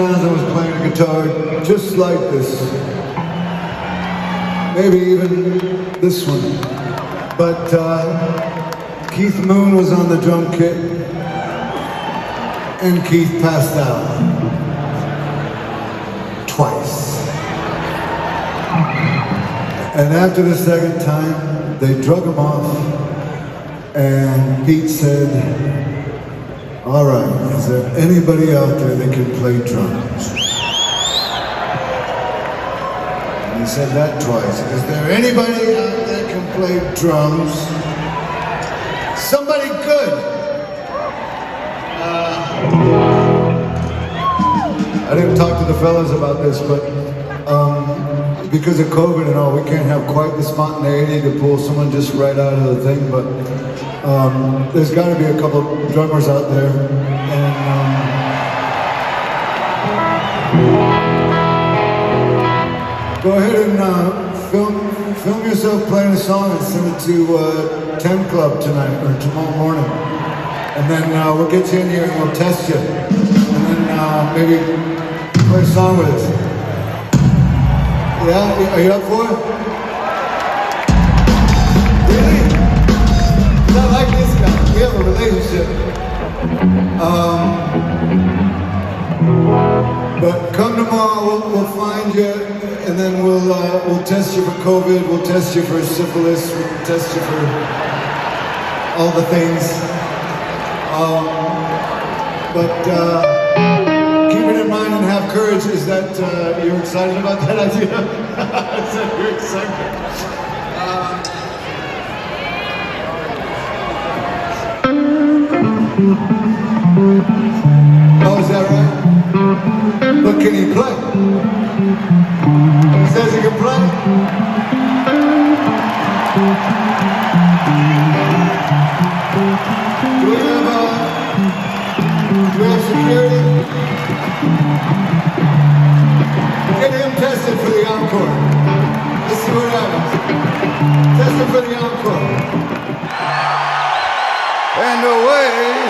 times I was playing a guitar just like this. Maybe even this one. But uh, Keith Moon was on the drum kit, and Keith passed out. Twice. And after the second time, they drug him off, and Pete said, all right, is there anybody out there that can play drums? And he said that twice. Is there anybody out there that can play drums? Somebody good. Uh, I didn't talk to the fellas about this, but um, because of COVID and all, we can't have quite the spontaneity to pull someone just right out of the thing, but um, there's got to be a couple drummers out there, and um, go ahead and uh, film film yourself playing a song and send it to uh, 10 Club tonight or tomorrow morning, and then uh, we'll get you in here and we'll test you, and then uh, maybe play a song with us. Yeah, are you up for it? Relationship. Um, but come tomorrow, we'll, we'll, find you, and then we'll uh, we'll test you for COVID. We'll test you for syphilis. We'll test you for all the things. Um, but uh, keep it in mind and have courage. Is that uh, you're excited about that idea? I said you're excited. Oh, is that right? But can he play? He says he can play. Do we have, uh, do we have security? Get him tested for the encore. Let's see what happens. Test him for the encore. And away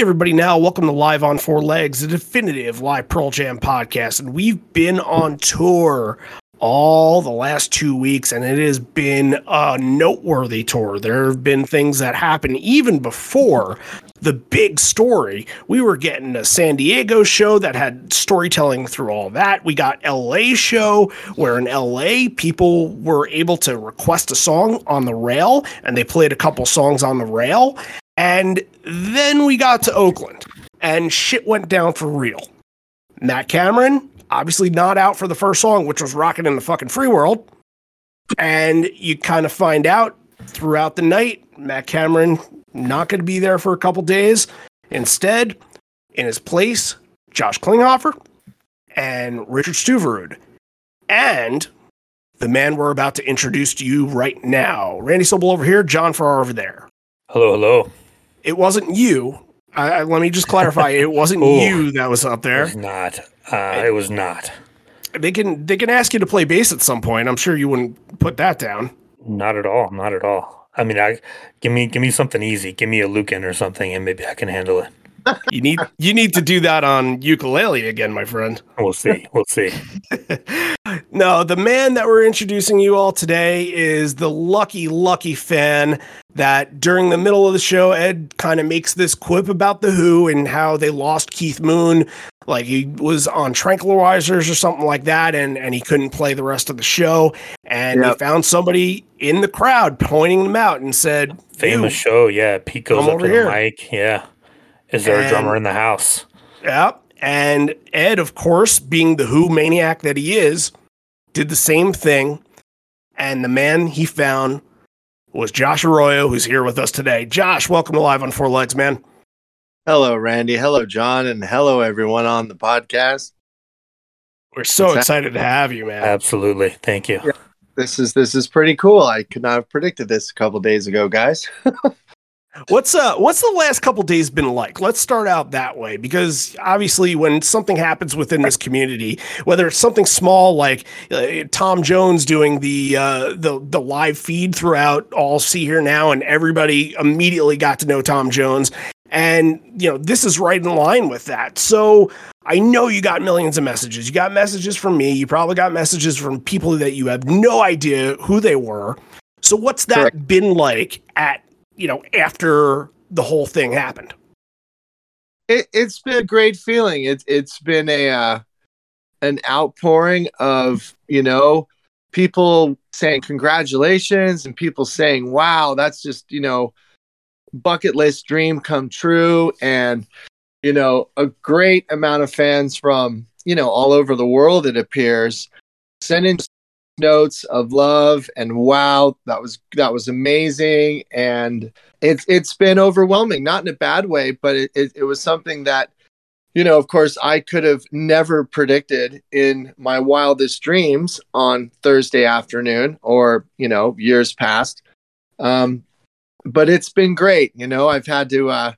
Everybody, now welcome to Live on Four Legs, the definitive live Pearl Jam podcast. And we've been on tour all the last two weeks, and it has been a noteworthy tour. There have been things that happened even before the big story. We were getting a San Diego show that had storytelling through all that. We got LA show where in LA people were able to request a song on the rail and they played a couple songs on the rail and then we got to Oakland and shit went down for real. Matt Cameron, obviously not out for the first song, which was Rockin' in the fucking Free World. And you kind of find out throughout the night, Matt Cameron not going to be there for a couple days. Instead, in his place, Josh Klinghoffer and Richard Stuverud. And the man we're about to introduce to you right now, Randy Sobel over here, John Farrar over there. Hello, hello it wasn't you. I, let me just clarify. It wasn't you that was up there. It was not. Uh, it was not. They can they can ask you to play bass at some point. I'm sure you wouldn't put that down. Not at all. Not at all. I mean, I give me give me something easy. Give me a Lukin or something, and maybe I can handle it. you need you need to do that on ukulele again, my friend. We'll see. We'll see. No, the man that we're introducing you all today is the lucky, lucky fan that during the middle of the show, Ed kind of makes this quip about The Who and how they lost Keith Moon. Like he was on tranquilizers or something like that, and, and he couldn't play the rest of the show. And yep. he found somebody in the crowd pointing them out and said, Famous show, yeah. Pete goes up to here. the mic. Yeah. Is there and, a drummer in the house? Yep. And Ed, of course, being the Who maniac that he is, did the same thing. And the man he found was Josh Arroyo, who's here with us today. Josh, welcome to Live on Four Legs, man. Hello, Randy. Hello, John. And hello, everyone on the podcast. We're so excited to have you, man. Absolutely. Thank you. Yeah, this is this is pretty cool. I could not have predicted this a couple days ago, guys. What's uh what's the last couple days been like? Let's start out that way because obviously when something happens within this community, whether it's something small like uh, Tom Jones doing the uh the the live feed throughout all see here now and everybody immediately got to know Tom Jones and you know this is right in line with that. So I know you got millions of messages. You got messages from me, you probably got messages from people that you have no idea who they were. So what's that Correct. been like at you know, after the whole thing happened? It, has been a great feeling. It's it's been a uh, an outpouring of you know people saying congratulations and people saying wow that's just you know bucket list dream come true and you know a great amount of fans from you know all over the world it appears sending notes of love and wow that was that was amazing. And it's it's been overwhelming not in a bad way but it, it, it was something that you know of course i could have never predicted in my wildest dreams on thursday afternoon or you know years past. Um but it's been great you know i've had to uh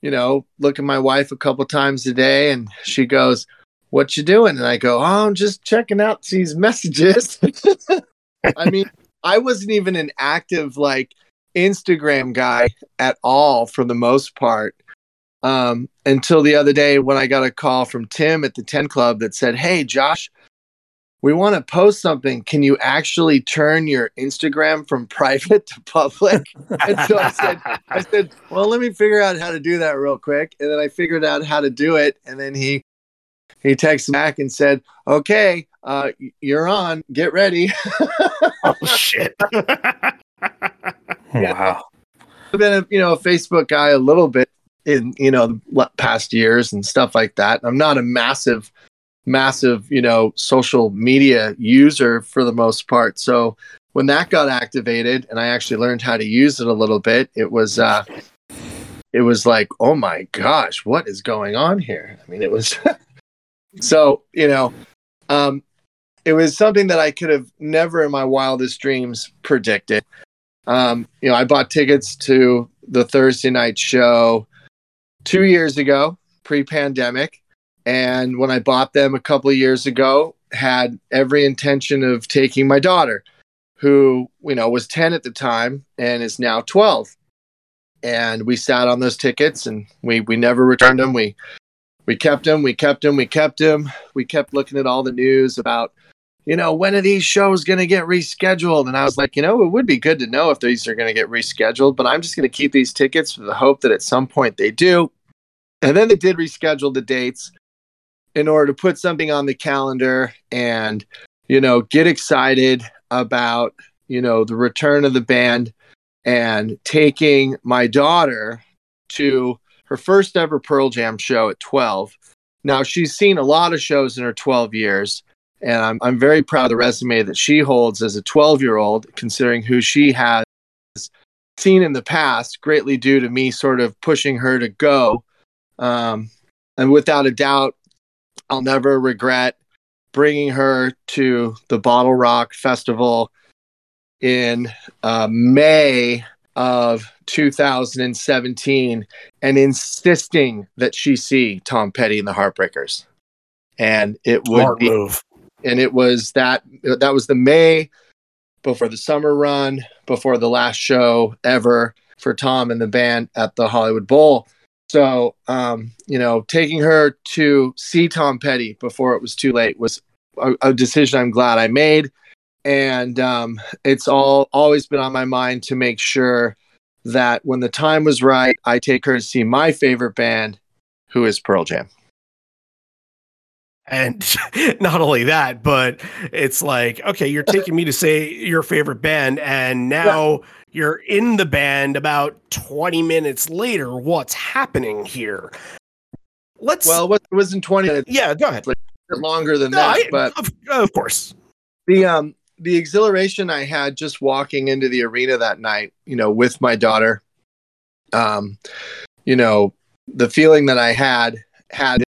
you know look at my wife a couple times a day and she goes what you doing? And I go, oh, I'm just checking out these messages. I mean, I wasn't even an active like Instagram guy at all for the most part um, until the other day when I got a call from Tim at the 10 Club that said, Hey, Josh, we want to post something. Can you actually turn your Instagram from private to public? and so I said, I said, well, let me figure out how to do that real quick. And then I figured out how to do it. And then he he texted back and said, "Okay, uh, you're on. Get ready." oh shit! wow. I've been a you know a Facebook guy a little bit in you know the past years and stuff like that. I'm not a massive, massive you know social media user for the most part. So when that got activated and I actually learned how to use it a little bit, it was uh, it was like, oh my gosh, what is going on here? I mean, it was So, you know, um, it was something that I could have never in my wildest dreams predicted. Um, you know, I bought tickets to the Thursday night show two years ago, pre pandemic. And when I bought them a couple of years ago, had every intention of taking my daughter, who, you know, was 10 at the time and is now 12. And we sat on those tickets and we, we never returned them. We we kept him, we kept him, we kept him. We kept looking at all the news about, you know, when are these shows going to get rescheduled? And I was like, you know, it would be good to know if these are going to get rescheduled, but I'm just going to keep these tickets for the hope that at some point they do. And then they did reschedule the dates in order to put something on the calendar and, you know, get excited about, you know, the return of the band and taking my daughter to her first ever Pearl Jam show at 12. Now, she's seen a lot of shows in her 12 years, and I'm, I'm very proud of the resume that she holds as a 12 year old, considering who she has seen in the past, greatly due to me sort of pushing her to go. Um, and without a doubt, I'll never regret bringing her to the Bottle Rock Festival in uh, May of 2017 and insisting that she see Tom Petty and the Heartbreakers. And it would Smart be, move. and it was that that was the May before the summer run, before the last show ever for Tom and the band at the Hollywood Bowl. So, um, you know, taking her to see Tom Petty before it was too late was a, a decision I'm glad I made. And um, it's all always been on my mind to make sure that when the time was right, I take her to see my favorite band, who is Pearl Jam. And not only that, but it's like, okay, you're taking me to say your favorite band, and now yeah. you're in the band about 20 minutes later. What's happening here? Let's. Well, it was in 20 minutes. Yeah, go ahead. Like longer than no, that, I, but of, of course. The um the exhilaration I had just walking into the arena that night, you know, with my daughter, um, you know, the feeling that I had had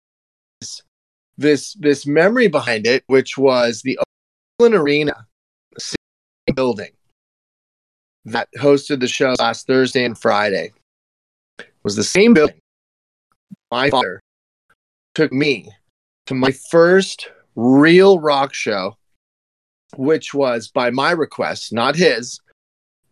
this this, this memory behind it, which was the Oakland Arena building that hosted the show last Thursday and Friday was the same building. My father took me to my first real rock show which was by my request, not his.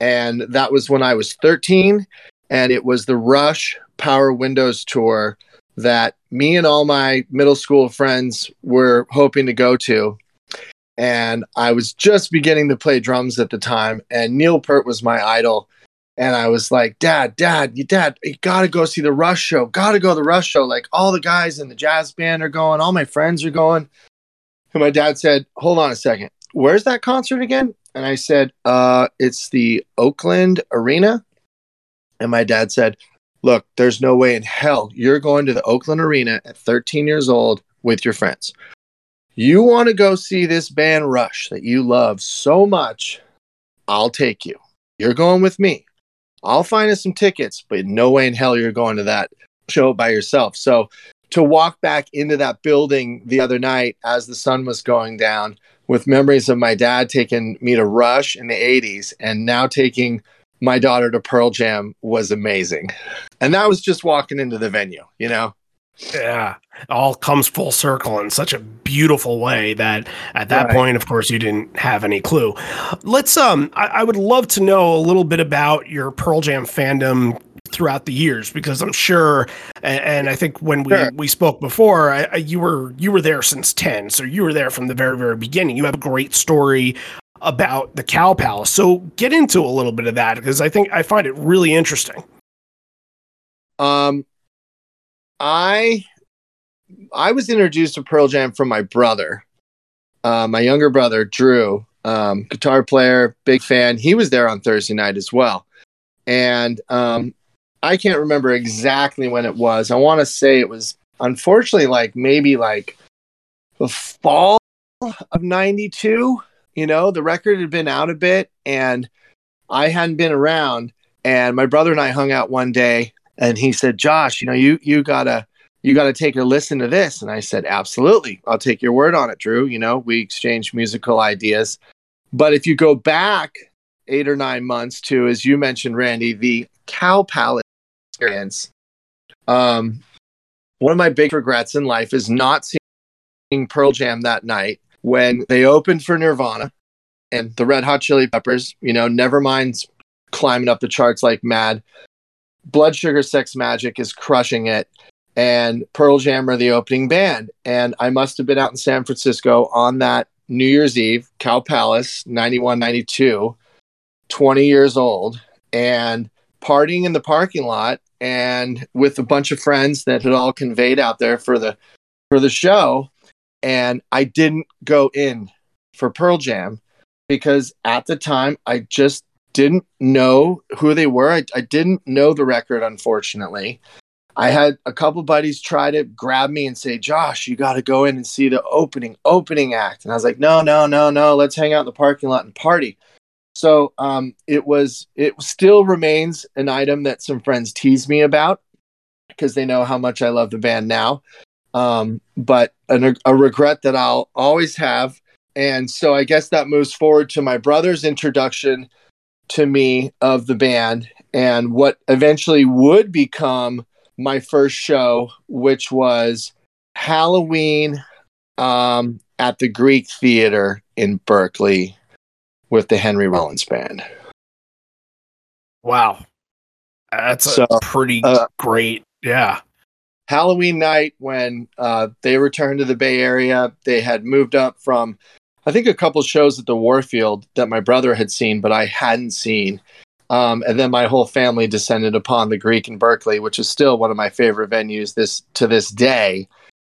And that was when I was 13. And it was the Rush Power Windows tour that me and all my middle school friends were hoping to go to. And I was just beginning to play drums at the time. And Neil Peart was my idol. And I was like, Dad, Dad, you dad, you gotta go see the Rush show. Gotta go to the Rush show. Like all the guys in the jazz band are going, all my friends are going. And my dad said, Hold on a second where's that concert again? And I said, uh, it's the Oakland Arena. And my dad said, look, there's no way in hell you're going to the Oakland Arena at 13 years old with your friends. You want to go see this band Rush that you love so much? I'll take you. You're going with me. I'll find us some tickets, but no way in hell you're going to that show by yourself. So to walk back into that building the other night as the sun was going down with memories of my dad taking me to Rush in the 80s and now taking my daughter to Pearl Jam was amazing. And that was just walking into the venue, you know? Yeah, all comes full circle in such a beautiful way that at that right. point, of course, you didn't have any clue. Let's um, I, I, would love to know a little bit about your Pearl Jam fandom throughout the years because I'm sure, and, and I think when we, sure. we spoke before, I, I, you were you were there since ten, so you were there from the very very beginning. You have a great story about the Cow Palace, so get into a little bit of that because I think I find it really interesting. Um, I I was introduced to Pearl Jam from my brother, uh, my younger brother Drew, um, guitar player, big fan. He was there on Thursday night as well, and um, I can't remember exactly when it was. I want to say it was unfortunately like maybe like the fall of 92. You know, the record had been out a bit and I hadn't been around. And my brother and I hung out one day and he said, Josh, you know, you you gotta you gotta take a listen to this. And I said, Absolutely. I'll take your word on it, Drew. You know, we exchanged musical ideas. But if you go back eight or nine months to, as you mentioned, Randy, the Cow Palace experience. Um, one of my big regrets in life is not seeing Pearl Jam that night when they opened for Nirvana and the Red Hot Chili Peppers. You know, Nevermind's climbing up the charts like mad. Blood Sugar Sex Magik is crushing it. And Pearl Jam are the opening band. And I must have been out in San Francisco on that New Year's Eve, Cow Palace, 91, 92, 20 years old, and partying in the parking lot and with a bunch of friends that had all conveyed out there for the for the show and I didn't go in for Pearl Jam because at the time I just didn't know who they were. I, I didn't know the record, unfortunately. I had a couple buddies try to grab me and say, Josh, you got to go in and see the opening, opening act. And I was like, no, no, no, no, let's hang out in the parking lot and party. So um, it was. It still remains an item that some friends tease me about because they know how much I love the band now. Um, but an, a regret that I'll always have. And so I guess that moves forward to my brother's introduction to me of the band and what eventually would become my first show, which was Halloween um, at the Greek Theater in Berkeley with the Henry Rollins band. Wow. That's so, pretty uh, great. Yeah. Halloween night when uh, they returned to the Bay Area. They had moved up from, I think, a couple shows at the Warfield that my brother had seen, but I hadn't seen. Um, and then my whole family descended upon the Greek in Berkeley, which is still one of my favorite venues this to this day,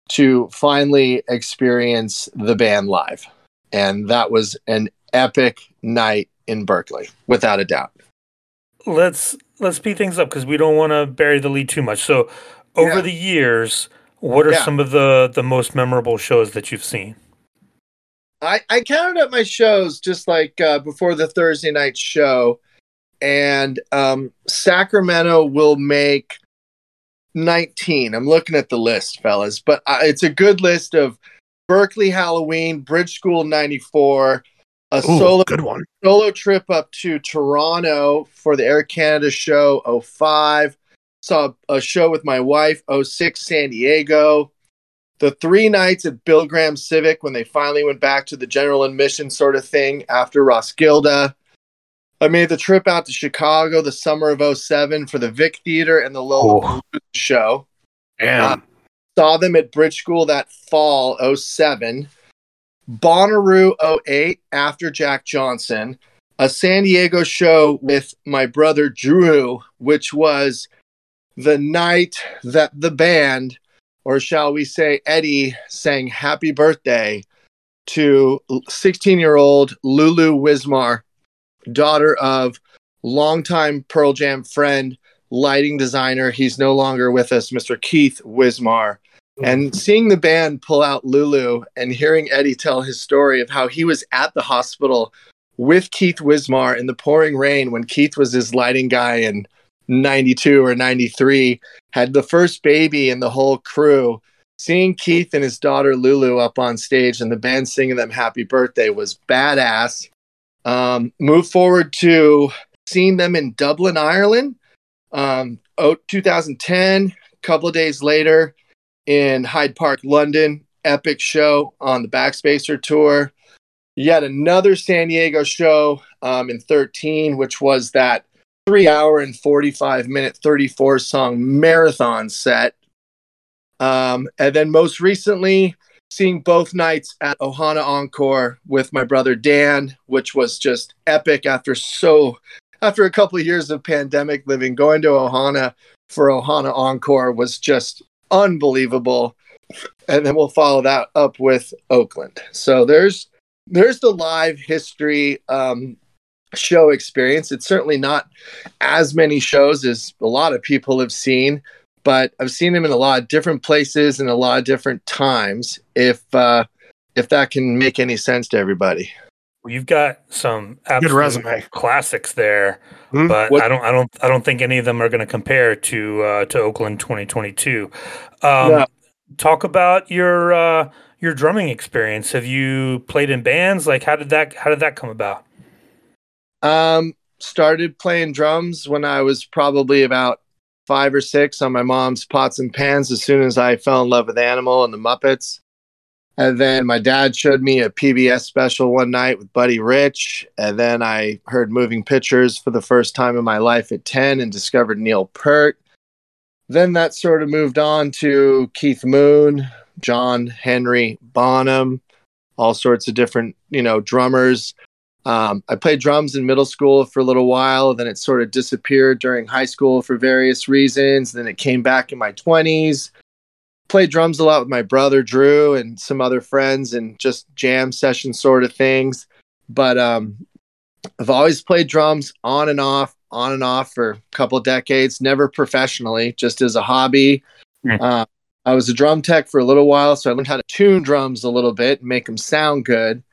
to finally experience the band live. And that was an epic night in Berkeley, without a doubt. Let's let's speed things up because we don't want to bury the lead too much. So, over Yeah. the years, what are Yeah. some of the the most memorable shows that you've seen? I, I counted up my shows just like uh, before the Thursday night show, and um, Sacramento will make 19. I'm looking at the list, fellas, but uh, it's a good list of Berkeley Halloween, Bridge School 94, a Ooh, solo good one. solo trip up to Toronto for the Air Canada show 05. Saw a show with my wife 06 San Diego. The three nights at Bill Graham Civic when they finally went back to the general admission sort of thing after Roskilde. I made the trip out to Chicago the summer of 07 for the Vic Theater and the Lolla show Damn. saw them at Bridge School that fall 07. Bonnaroo 08 after Jack Johnson. A San Diego show with my brother Drew, which was the night that the band, or shall we say Eddie, sang happy birthday to 16 year old Lulu Wismar, daughter of longtime Pearl Jam friend, lighting designer. He's no longer with us, Mr. Keith Wismar. And seeing the band pull out Lulu and hearing Eddie tell his story of how he was at the hospital with Keith Wismar in the pouring rain when Keith was his lighting guy in 92 or 93, had the first baby and the whole crew. Seeing Keith and his daughter Lulu up on stage and the band singing them happy birthday was badass. Um, move forward to seeing them in Dublin, Ireland. Um, oh, 2010, couple of days later in Hyde Park, London. Epic show on the Backspacer tour. Yet another San Diego show um, in 13, which was that three hour and 45 minute, 34 song marathon set. Um, and then most recently, seeing both nights at Ohana Encore with my brother Dan, which was just epic after so after a couple of years of pandemic living, going to Ohana for Ohana Encore was just unbelievable. And then we'll follow that up with Oakland. So there's there's the live history um, show experience. It's certainly not as many shows as a lot of people have seen, but I've seen them in a lot of different places and a lot of different times. If uh, if that can make any sense to everybody. Well, You've got some absolute resume. classics there, Hmm. but What- I don't, I don't, I don't think any of them are going to compare to uh, to Oakland 2022. Um, No. Talk about your uh, your drumming experience. Have you played in bands? Like, how did that how did that come about? Um, started playing drums when I was probably about five or six on my mom's pots and pans as soon as I fell in love with Animal and the Muppets. And then my dad showed me a PBS special one night with Buddy Rich. And then I heard Moving Pictures for the first time in my life at 10 and discovered Neil Peart. Then that sort of moved on to Keith Moon, John Henry Bonham, all sorts of different, you know, drummers. Um, I played drums in middle school for a little while. Then it sort of disappeared during high school for various reasons. Then it came back in my 20s. Played drums a lot with my brother Drew and some other friends and just jam session sort of things. But um, I've always played drums on and off, on and off for a couple of decades, never professionally, just as a hobby. Hmm. Uh, I was a drum tech for a little while, so I learned how to tune drums a little bit and make them sound good.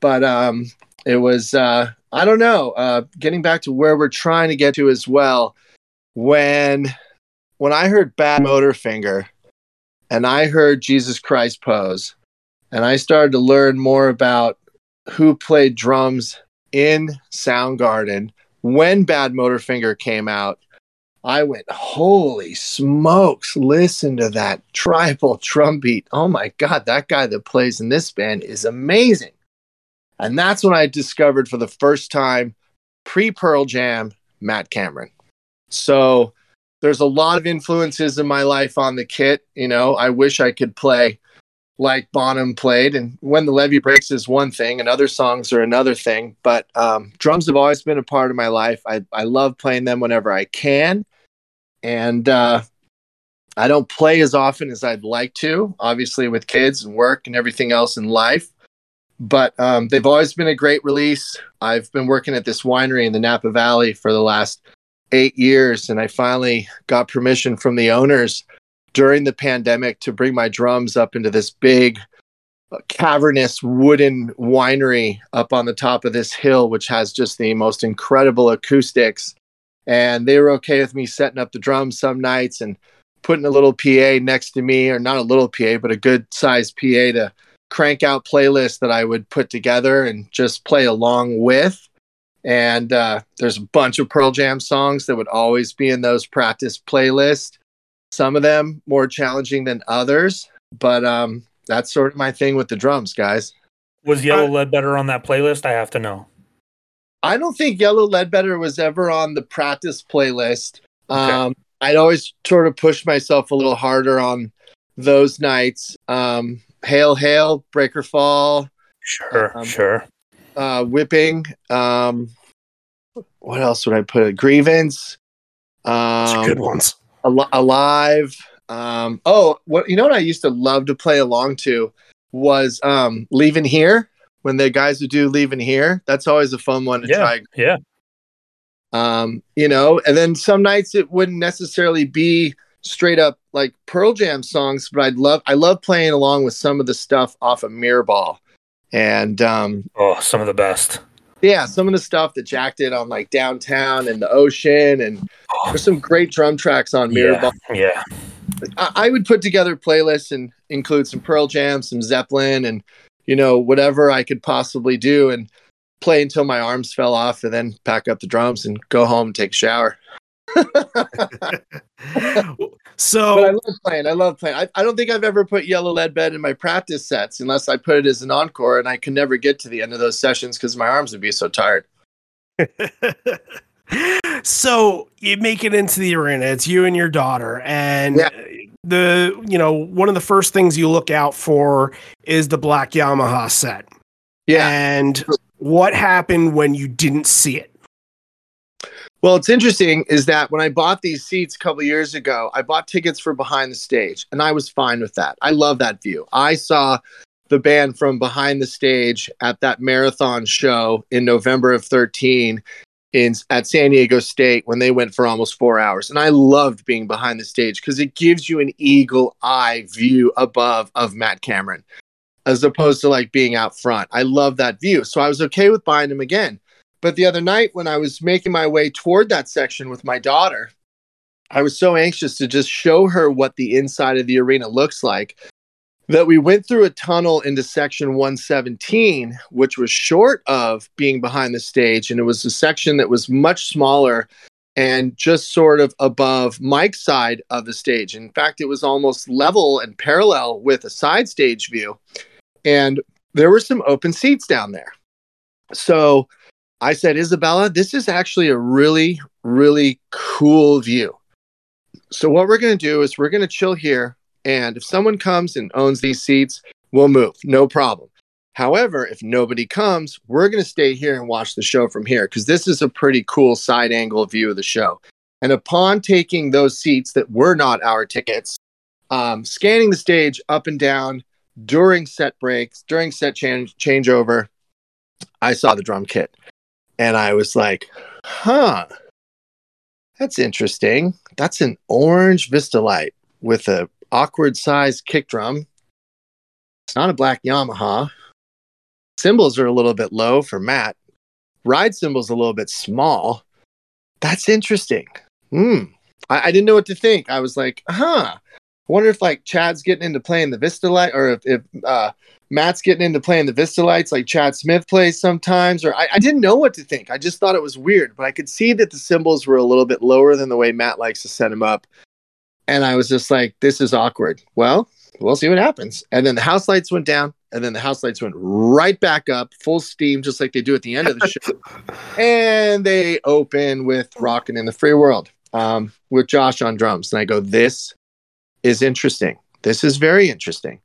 But um, it was uh, I don't know. Uh, getting back to where we're trying to get to as well. When when I heard Badmotorfinger, and I heard Jesus Christ Pose, and I started to learn more about who played drums in Soundgarden when Badmotorfinger came out. I went, holy smokes, listen to that tribal drum beat. Oh my God, that guy that plays in this band is amazing. And that's when I discovered for the first time pre Pearl Jam Matt Cameron. So there's a lot of influences in my life on the kit. You know, I wish I could play like Bonham played, and when the levee breaks is one thing, and other songs are another thing. But um, drums have always been a part of my life. I I love playing them whenever I can, and uh, I don't play as often as I'd like to, obviously with kids and work and everything else in life. But um, they've always been a great release. I've been working at this winery in the Napa Valley for the last eight years, and I finally got permission from the owners during the pandemic to bring my drums up into this big uh, cavernous wooden winery up on the top of this hill, which has just the most incredible acoustics. And they were okay with me setting up the drums some nights and putting a little PA next to me, or not a little PA, but a good sized PA to crank out playlists that I would put together and just play along with. And uh, there's a bunch of Pearl Jam songs that would always be in those practice playlists. Some of them more challenging than others, but um, that's sort of my thing with the drums, guys. Was Yellow Ledbetter on that playlist? I have to know. I don't think Yellow Ledbetter was ever on the practice playlist. Okay. Um, I'd always sort of push myself a little harder on those nights. Um, Hail, Hail, Breakerfall, Sure, Um, sure. Uh, Whipping. Um, what else would I put? Grievance. Are good Um, ones. Al- Alive. Um, oh, what you know what I used to love to play along to was um, Leaving Here when the guys would do Leaving Here. That's always a fun one to Yeah, try yeah. um, you know, and then some nights it wouldn't necessarily be straight up like Pearl Jam songs, but I'd love I love playing along with some of the stuff off of Mirror Ball. And um Oh, some of the best. yeah, some of the stuff that Jack did on like downtown and the ocean and Oh, there's some great drum tracks on yeah, Mirror Ball. yeah. I, I would put together playlists and include some Pearl Jam, some Zeppelin, and you know whatever I could possibly do, and play until my arms fell off, and then pack up the drums and go home and take a shower. so But I love playing. I love playing. I, I don't think I've ever put Yellow Ledbetter in my practice sets unless I put it as an encore, and I can never get to the end of those sessions because my arms would be so tired. so you make it into the arena. It's you and your daughter, and Yeah. the you know one of the first things you look out for is the black Yamaha set. Yeah. And what happened when you didn't see it? Well, it's interesting is that when I bought these seats a couple years ago, I bought tickets for behind the stage, and I was fine with that. I love that view. I saw the band from behind the stage at that marathon show in November of 13 in at San Diego State when they went for almost 4 hours. And I loved being behind the stage cuz it gives you an eagle eye view above of Matt Cameron as opposed to like being out front. I love that view. So I was okay with buying them again. But the other night when I was making my way toward that section with my daughter, I was so anxious to just show her what the inside of the arena looks like that we went through a tunnel into section 117, which was short of being behind the stage. And it was a section that was much smaller and just sort of above Mike's side of the stage. In fact, it was almost level and parallel with a side stage view. And there were some open seats down there. So I said, Isabella, this is actually a really, really cool view. So what we're going to do is we're going to chill here. And if someone comes and owns these seats, we'll move. No problem. However, if nobody comes, we're going to stay here and watch the show from here because this is a pretty cool side angle view of the show. And upon taking those seats that were not our tickets, um, scanning the stage up and down during set breaks, during set change changeover, I saw the drum kit and I was like, huh, that's interesting. That's an orange Vistalite with a awkward sized kick drum. It's not a black Yamaha. Cymbals are a little bit low for Matt. Ride cymbals a little bit small. That's interesting. Hmm. I, I didn't know what to think. I was like, huh. I wonder if like Chad's getting into playing the Vistalite or if, if uh, Matt's getting into playing the Vistalites like Chad Smith plays sometimes, or I, I didn't know what to think. I just thought it was weird, but I could see that the cymbals were a little bit lower than the way Matt likes to set them up. And I was just like, this is awkward. Well, we'll see what happens. And then the house lights went down, and then the house lights went right back up, full steam, just like they do at the end of the show. and they open with Rockin' in the Free World. um, with Josh on drums, and I go, "This is interesting. This is very interesting."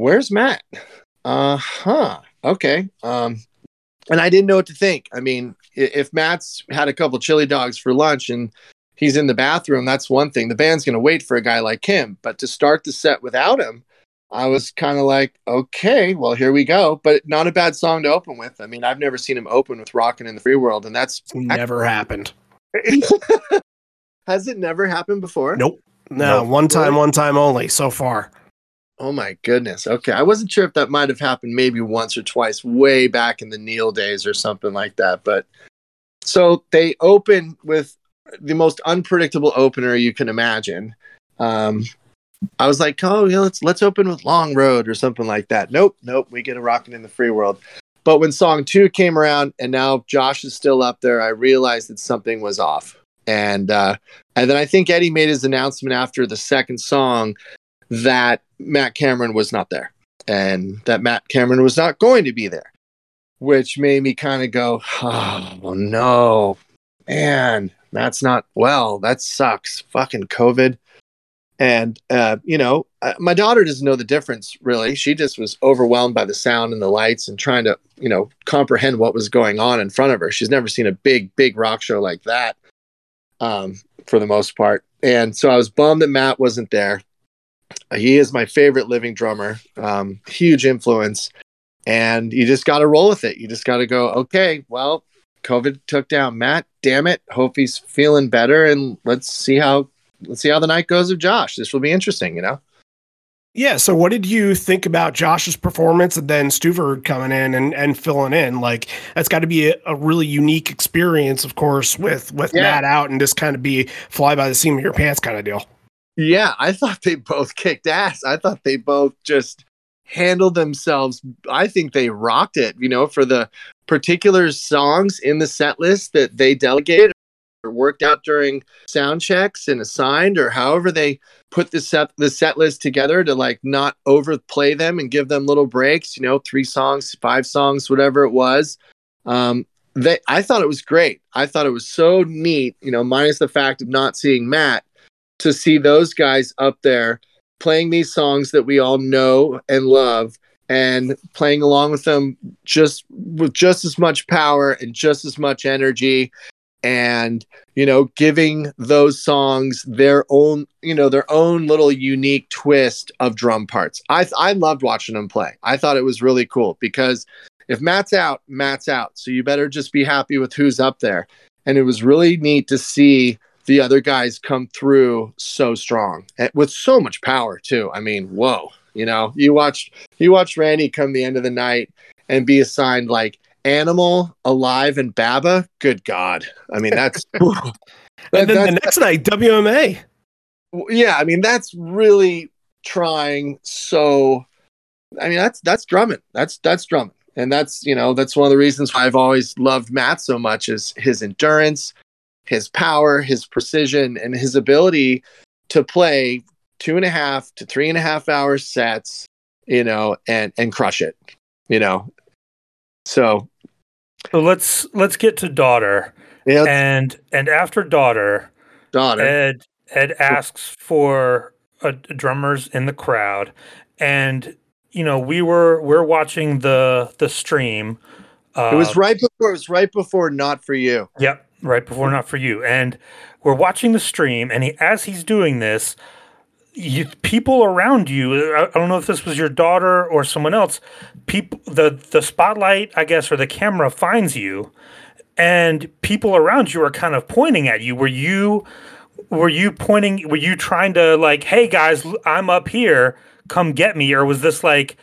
Where's Matt? Uh huh. Okay. Um, and I didn't know what to think. I mean, if Matt's had a couple chili dogs for lunch and he's in the bathroom, that's one thing. The band's going to wait for a guy like him. But to start the set without him, I was kind of like, okay, well, here we go. But not a bad song to open with. I mean, I've never seen him open with Rockin' in the Free World, and that's Never happened. has it never happened before? Nope. No, Nope. one time, one time only so far. Oh my goodness. Okay. I wasn't sure if that might have happened maybe once or twice way back in the Neil days or something like that. But so they open with the most unpredictable opener you can imagine. Um, I was like, oh, yeah, let's let's open with Long Road or something like that. Nope, nope, we get a rocking in the free world. But when song two came around and now Josh is still up there, I realized that something was off. And uh, and then I think Eddie made his announcement after the second song that Matt Cameron was not there and that Matt Cameron was not going to be there, which made me kind of go, oh no, man, Matt's not well. That sucks. Fucking COVID. And, uh, you know, uh, my daughter doesn't know the difference really. She just was overwhelmed by the sound and the lights and trying to, you know, comprehend what was going on in front of her. She's never seen a big, big rock show like that um, for the most part. And so I was bummed that Matt wasn't there. He is my favorite living drummer, um, huge influence. And you just got to roll with it. You just got to go, okay, well, COVID took down Matt. Damn it. Hope he's feeling better. And let's see how let's see how the night goes of Josh. This will be interesting, you know? Yeah. So, what did you think about Josh's performance and then Stuver coming in and, and filling in? Like, that's got to be a, a really unique experience, of course, with with Yeah. Matt out and just kind of be fly by the seam of your pants kind of deal. Yeah, I thought they both kicked ass. I thought they both just handled themselves. I think they rocked it, you know, for the particular songs in the set list that they delegated or worked out during sound checks and assigned or however they put the set the set list together to like not overplay them and give them little breaks, you know, three songs, five songs, whatever it was. Um they I thought it was great. I thought it was so neat, you know, minus the fact of not seeing Matt to see those guys up there playing these songs that we all know and love and playing along with them just with just as much power and just as much energy and you know giving those songs their own you know their own little unique twist of drum parts. I i loved watching them play. I thought it was really cool because if matt's out matt's out. So you better just be happy with who's up there. And it was really neat to see the other guys come through so strong and with so much power too. I mean, whoa! You know, you watched you watched Randy come the end of the night and be assigned like Animal, Alive, and Baba. Good God! I mean, that's that- And then the that's- next night, WMA. yeah. I mean, that's really trying. So, I mean, that's that's drumming. That's that's drumming, and that's you know that's one of the reasons why I've always loved Matt so much is his endurance, his power, his precision, and his ability to play two and a half to three and a half hour sets, you know, and and crush it, you know. So So let's let's get to daughter yeah, and and after daughter, daughter. Ed Ed asks for uh, drummers in the crowd, and you know we were we're watching the the stream. Uh, it was right before. It was right before. Not for you. Yep, right before not for you. And we're watching the stream, and he, as he's doing this, you, people around you. I, I don't know if this was your daughter or someone else. People, the the spotlight, I guess, or the camera finds you, and people around you are kind of pointing at you. Were you? Were you pointing? Were you trying to like, hey guys, i'm up here, come get me, or was this like?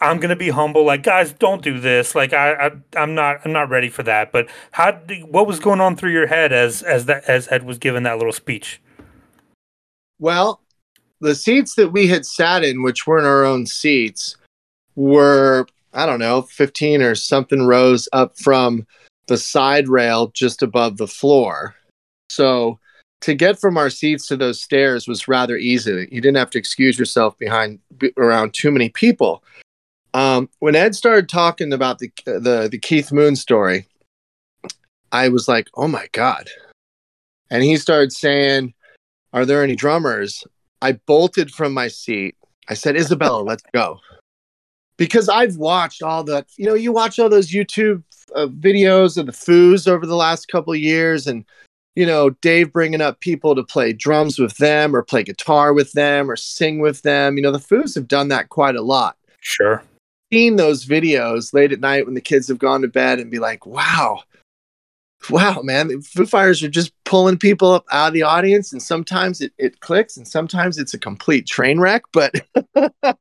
I'm gonna be humble. Like, guys, don't do this. Like, I, I, I'm not, I'm not ready for that. But how? What was going on through your head as, as that, as Ed was giving that little speech? Well, the seats that we had sat in, which weren't our own seats, were, I don't know, 15 or something rows up from the side rail just above the floor. So to get from our seats to those stairs was rather easy. You didn't have to excuse yourself behind around too many people. Um, when Ed started talking about the, the the Keith Moon story, I was like, "Oh my god, and he started saying, "Are there any drummers?" I bolted from my seat. I said, "Isabella, let's go." Because I've watched all the, you know, you watch all those YouTube uh, videos of the Foos over the last couple of years, and you know, Dave bringing up people to play drums with them, or play guitar with them, or sing with them. You know, the Foos have done that quite a lot. Sure. Seen those videos late at night when the kids have gone to bed, and be like, "Wow." wow, man, the Foo Fighters are just pulling people up out of the audience, and sometimes it, it clicks, and sometimes it's a complete train wreck. But I,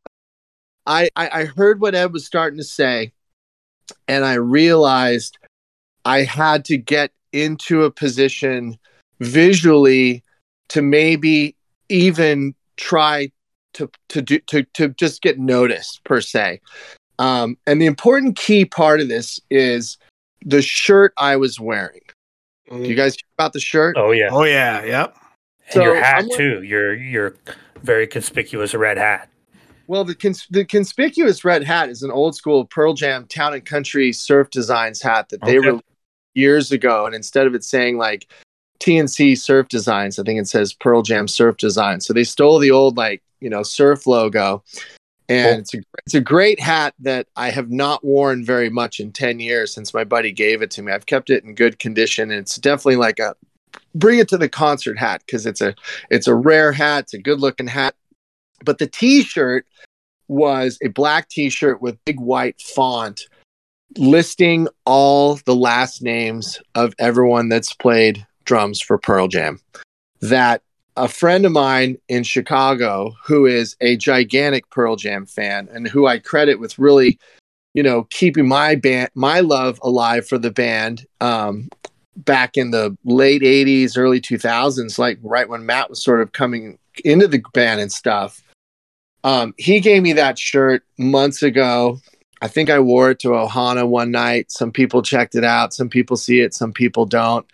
I I heard what Ed was starting to say, and I realized I had to get into a position visually to maybe even try to to do to to just get noticed per se. Um, and the important key part of this is the shirt I was wearing. Do you guys hear about the shirt? Oh yeah. Oh yeah, yep. And So your hat I'm- too. Your your very conspicuous red hat. Well, the cons- the conspicuous red hat is an old school Pearl Jam Town and Country Surf Designs hat that they Okay. released years ago, and instead of it saying like TNC Surf Designs, I think it says Pearl Jam Surf Design. So they stole the old like you know surf logo, and Cool. it's a it's a great hat that I have not worn very much in ten years since my buddy gave it to me. I've kept it in good condition, and it's definitely like a bring it to the concert hat because it's a it's a rare hat, it's a good looking hat. But the T-shirt was a black T-shirt with big white font listing all the last names of everyone that's played drums for Pearl Jam. That a friend of mine in Chicago who is a gigantic Pearl Jam fan and who I credit with really, you know, keeping my band my love alive for the band um back in the late 80s early 2000s like right when Matt was sort of coming into the band and stuff um he gave me that shirt months ago I think I wore it to Ohana one night. Some people checked it out. Some people see it. Some people don't.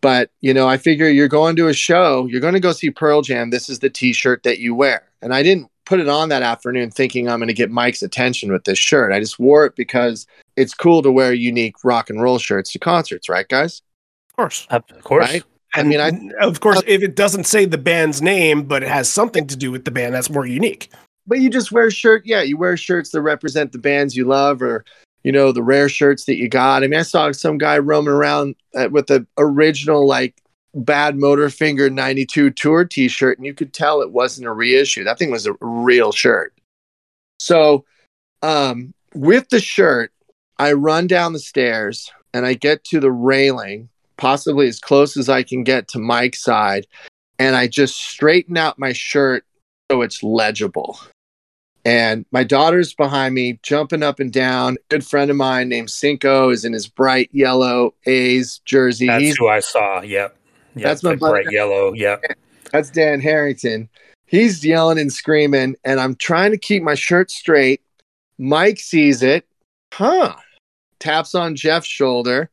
But, you know, I figure you're going to a show, you're going to go see Pearl Jam. This is the t shirt that you wear. And I didn't put it on that afternoon thinking I'm going to get Mike's attention with this shirt. I just wore it because it's cool to wear unique rock and roll shirts to concerts, right, guys? Of course. Of course. Right? I mean, I- of course, uh, if it doesn't say the band's name, but it has something to do with the band, that's more unique. but you just wear shirt yeah you wear shirts that represent the bands you love or you know the rare shirts that you got. I mean i saw some guy roaming around uh, with the original like Badmotorfinger 92 tour t-shirt and you could tell it wasn't a reissue. That thing was a real shirt. So um with the shirt i run down the stairs and i get to the railing possibly as close as i can get to mike's side and i just straighten out my shirt so it's legible and my daughter's behind me, jumping up and down. A good friend of mine named Cinco is in his bright yellow A's jersey. That's He's, who I saw. Yep. Yep. That's my like bright yellow. Yep. that's Dan Harrington. He's yelling and screaming, and I'm trying to keep my shirt straight. Mike sees it, huh? Taps on Jeff's shoulder.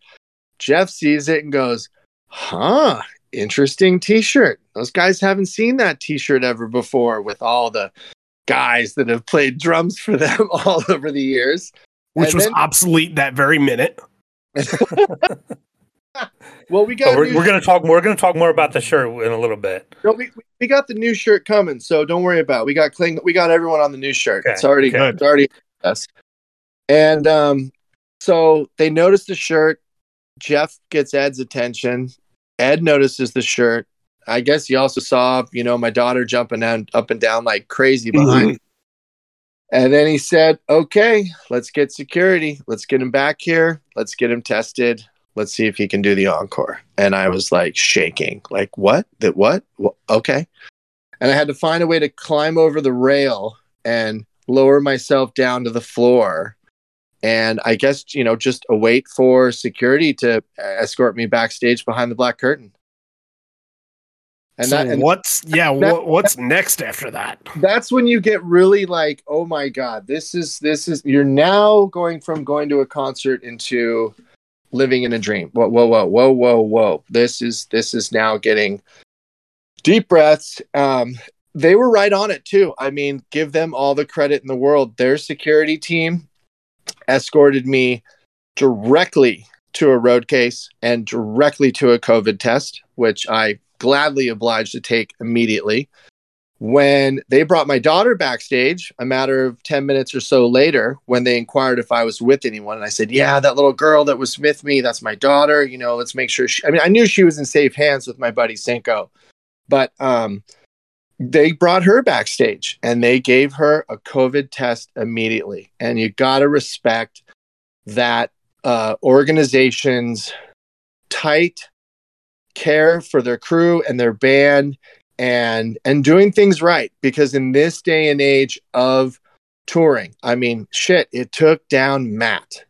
Jeff sees it and goes, huh? Interesting t shirt. Those guys haven't seen that t shirt ever before with all the guys that have played drums for them all over the years. Which And was then- obsolete that very minute. Well, we But got we're, we're gonna talk. We're gonna talk more about the shirt in a little bit. No, we, we got the new shirt coming, so don't worry about. It. We got cling. We got everyone on the new shirt. Okay, It's already okay. it's already us. And um, so they notice the shirt. Jeff gets Ed's attention. Ed notices the shirt. I guess he also saw, you know, my daughter jumping down, up and down like crazy behind. me. And then he said, "Okay, let's get security. Let's get him back here. Let's get him tested. Let's see if he can do the encore." And I was like shaking, like, "What? That what? Wha- Okay." And I had to find a way to climb over the rail and lower myself down to the floor. And I guess, you know, just await for security to escort me backstage behind the black curtain. And, so that, and what's yeah? that- what, what's next after that? that's when you get really like oh my god this is this is you're now going from going to a concert into living in a dream whoa whoa whoa whoa whoa whoa this is this is now getting deep breaths um they were right on it too i mean give them all the credit in the world their security team escorted me directly to a road case and directly to a COVID test, which I gladly obliged to take immediately. When they brought my daughter backstage, a matter of 10 minutes or so later, when they inquired if I was with anyone, and I said, Yeah, that little girl that was with me, that's my daughter. You know, let's make sure she, I mean, I knew she was in safe hands with my buddy Cinco, but um, they brought her backstage and they gave her a COVID test immediately. And you got to respect that uh, organization's tight care for their crew and their band and and doing things right because in this day and age of touring i mean shit it took down matt.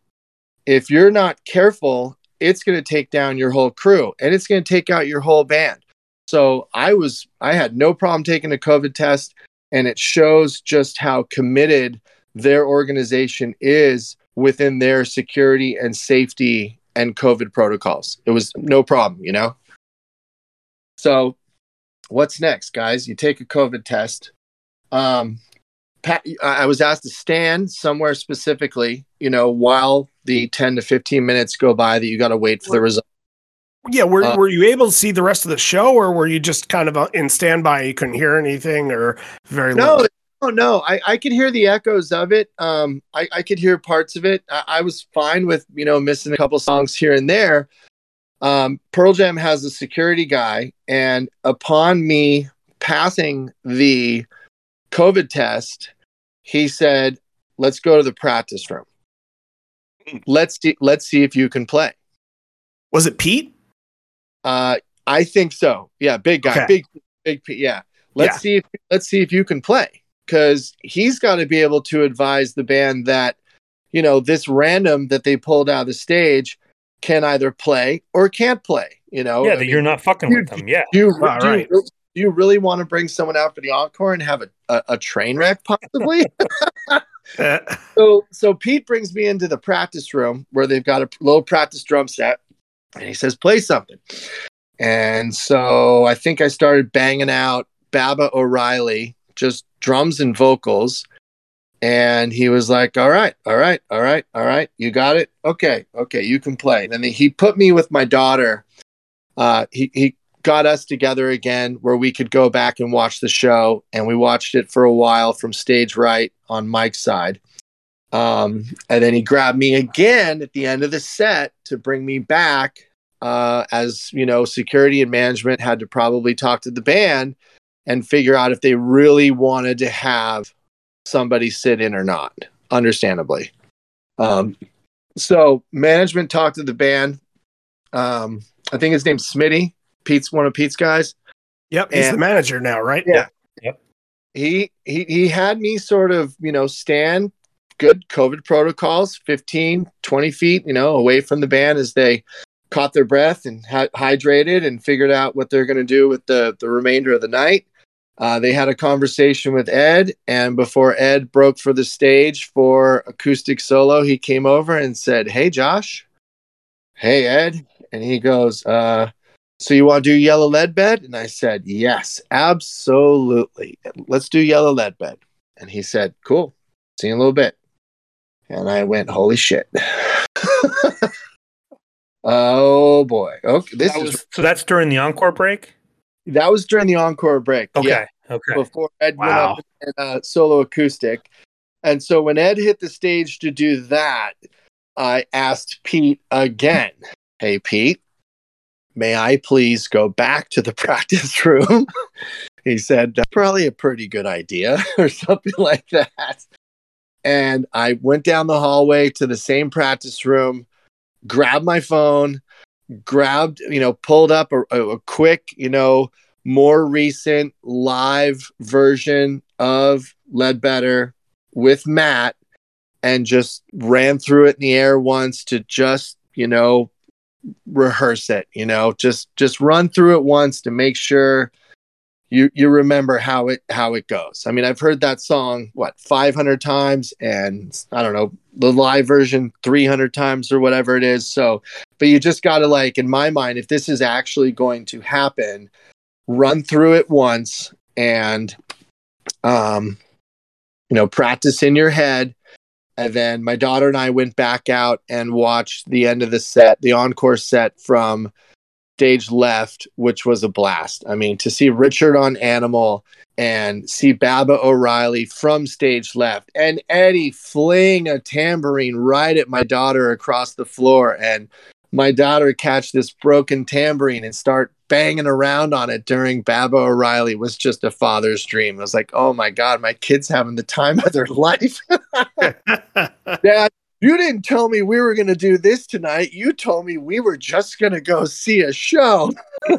If you're not careful it's going to take down your whole crew and it's going to take out your whole band. So i was i had no problem taking a covid test and it shows just how committed their organization is within their security and safety and covid protocols. It was no problem you know so what's next, guys? You take a COVID test. Um, Pat, I was asked to stand somewhere specifically, you know, while the 10 to 15 minutes go by that you got to wait for the result. Yeah, were Uh, were you able to see the rest of the show, or were you just kind of uh, in standby? You couldn't hear anything, or very No, little? no, no. I, I could hear the echoes of it. Um, I, I could hear parts of it. I, I was fine with, you know, missing a couple songs here and there. Um, Pearl Jam has a security guy, and upon me passing the COVID test, he said, "Let's go to the practice room. Let's see, let's see if you can play." Was it Pete? Uh, I think so. Yeah, big guy, Okay. big, big. P- Yeah, let's Yeah. see if let's see if you can play because he's got to be able to advise the band that you know this random that they pulled out of the stage can either play or can't play. You know, yeah, I that mean, you're not fucking with them. Yeah. do you, Ah, do, you, do you really want to bring someone out for the encore and have a, a, a train wreck possibly? So so Pete brings me into the practice room where they've got a little practice drum set, and he says, "Play something." And so I think I started banging out Baba O'Riley, just drums and vocals. And he was like, "All right, all right, all right, all right, you got it. Okay, okay, you can play." And he put me with my daughter. Uh, he he got us together again where we could go back and watch the show, and we watched it for a while from stage right on Mike's side. Um, and then he grabbed me again at the end of the set to bring me back, uh, as you know, security and management had to probably talk to the band and figure out if they really wanted to have somebody sit in or not. Understandably, um, so management talked to the band. Um, I think his name's Smitty. Pete's one of Pete's guys. yep, he's And- the manager now, right? Yeah. Yep. he he he had me sort of you know stand good covid protocols 15 20 feet you know away from the band as they caught their breath and ha- hydrated and figured out what they're going to do with the the remainder of the night uh, they had a conversation with ed and before ed broke for the stage for acoustic solo he came over and said hey josh hey ed and he goes uh so you want to do Yellow Ledbetter? And I said, yes, absolutely. Let's do Yellow Ledbetter. And he said, cool. See you in a little bit. And I went, holy shit. oh boy. Okay. This That is was, so that's during the encore break. That was during the encore break. Okay. Yeah, Okay. before Ed Wow. went up and uh, solo acoustic. And so when Ed hit the stage to do that, I asked Pete again, Hey, Pete, may I please go back to the practice room? he said, That's probably a pretty good idea, or something like that. And I went down the hallway to the same practice room, grabbed my phone, grabbed, you know, pulled up a, a, quick, you know, more recent live version of Ledbetter with Matt and just ran through it in the air once to just, you know, rehearse it, you know, just just run through it once to make sure you you remember how it how it goes. I mean, I've heard that song what 500 times and I don't know, the live version 300 times or whatever it is. So, but you just got to like in my mind if this is actually going to happen, run through it once and um you know, practice in your head And then my daughter and I went back out and watched the end of the set, the encore set from stage left, which was a blast. I mean, to see Richard on Animal and see Baba O'Riley from stage left and Eddie fling a tambourine right at my daughter across the floor and my daughter catch this broken tambourine and start banging around on it during Baba O'Riley was just a father's dream. I was like, oh my God, my kid's having the time of their life. Dad, you didn't tell me we were going to do this tonight. You told me we were just going to go see a show.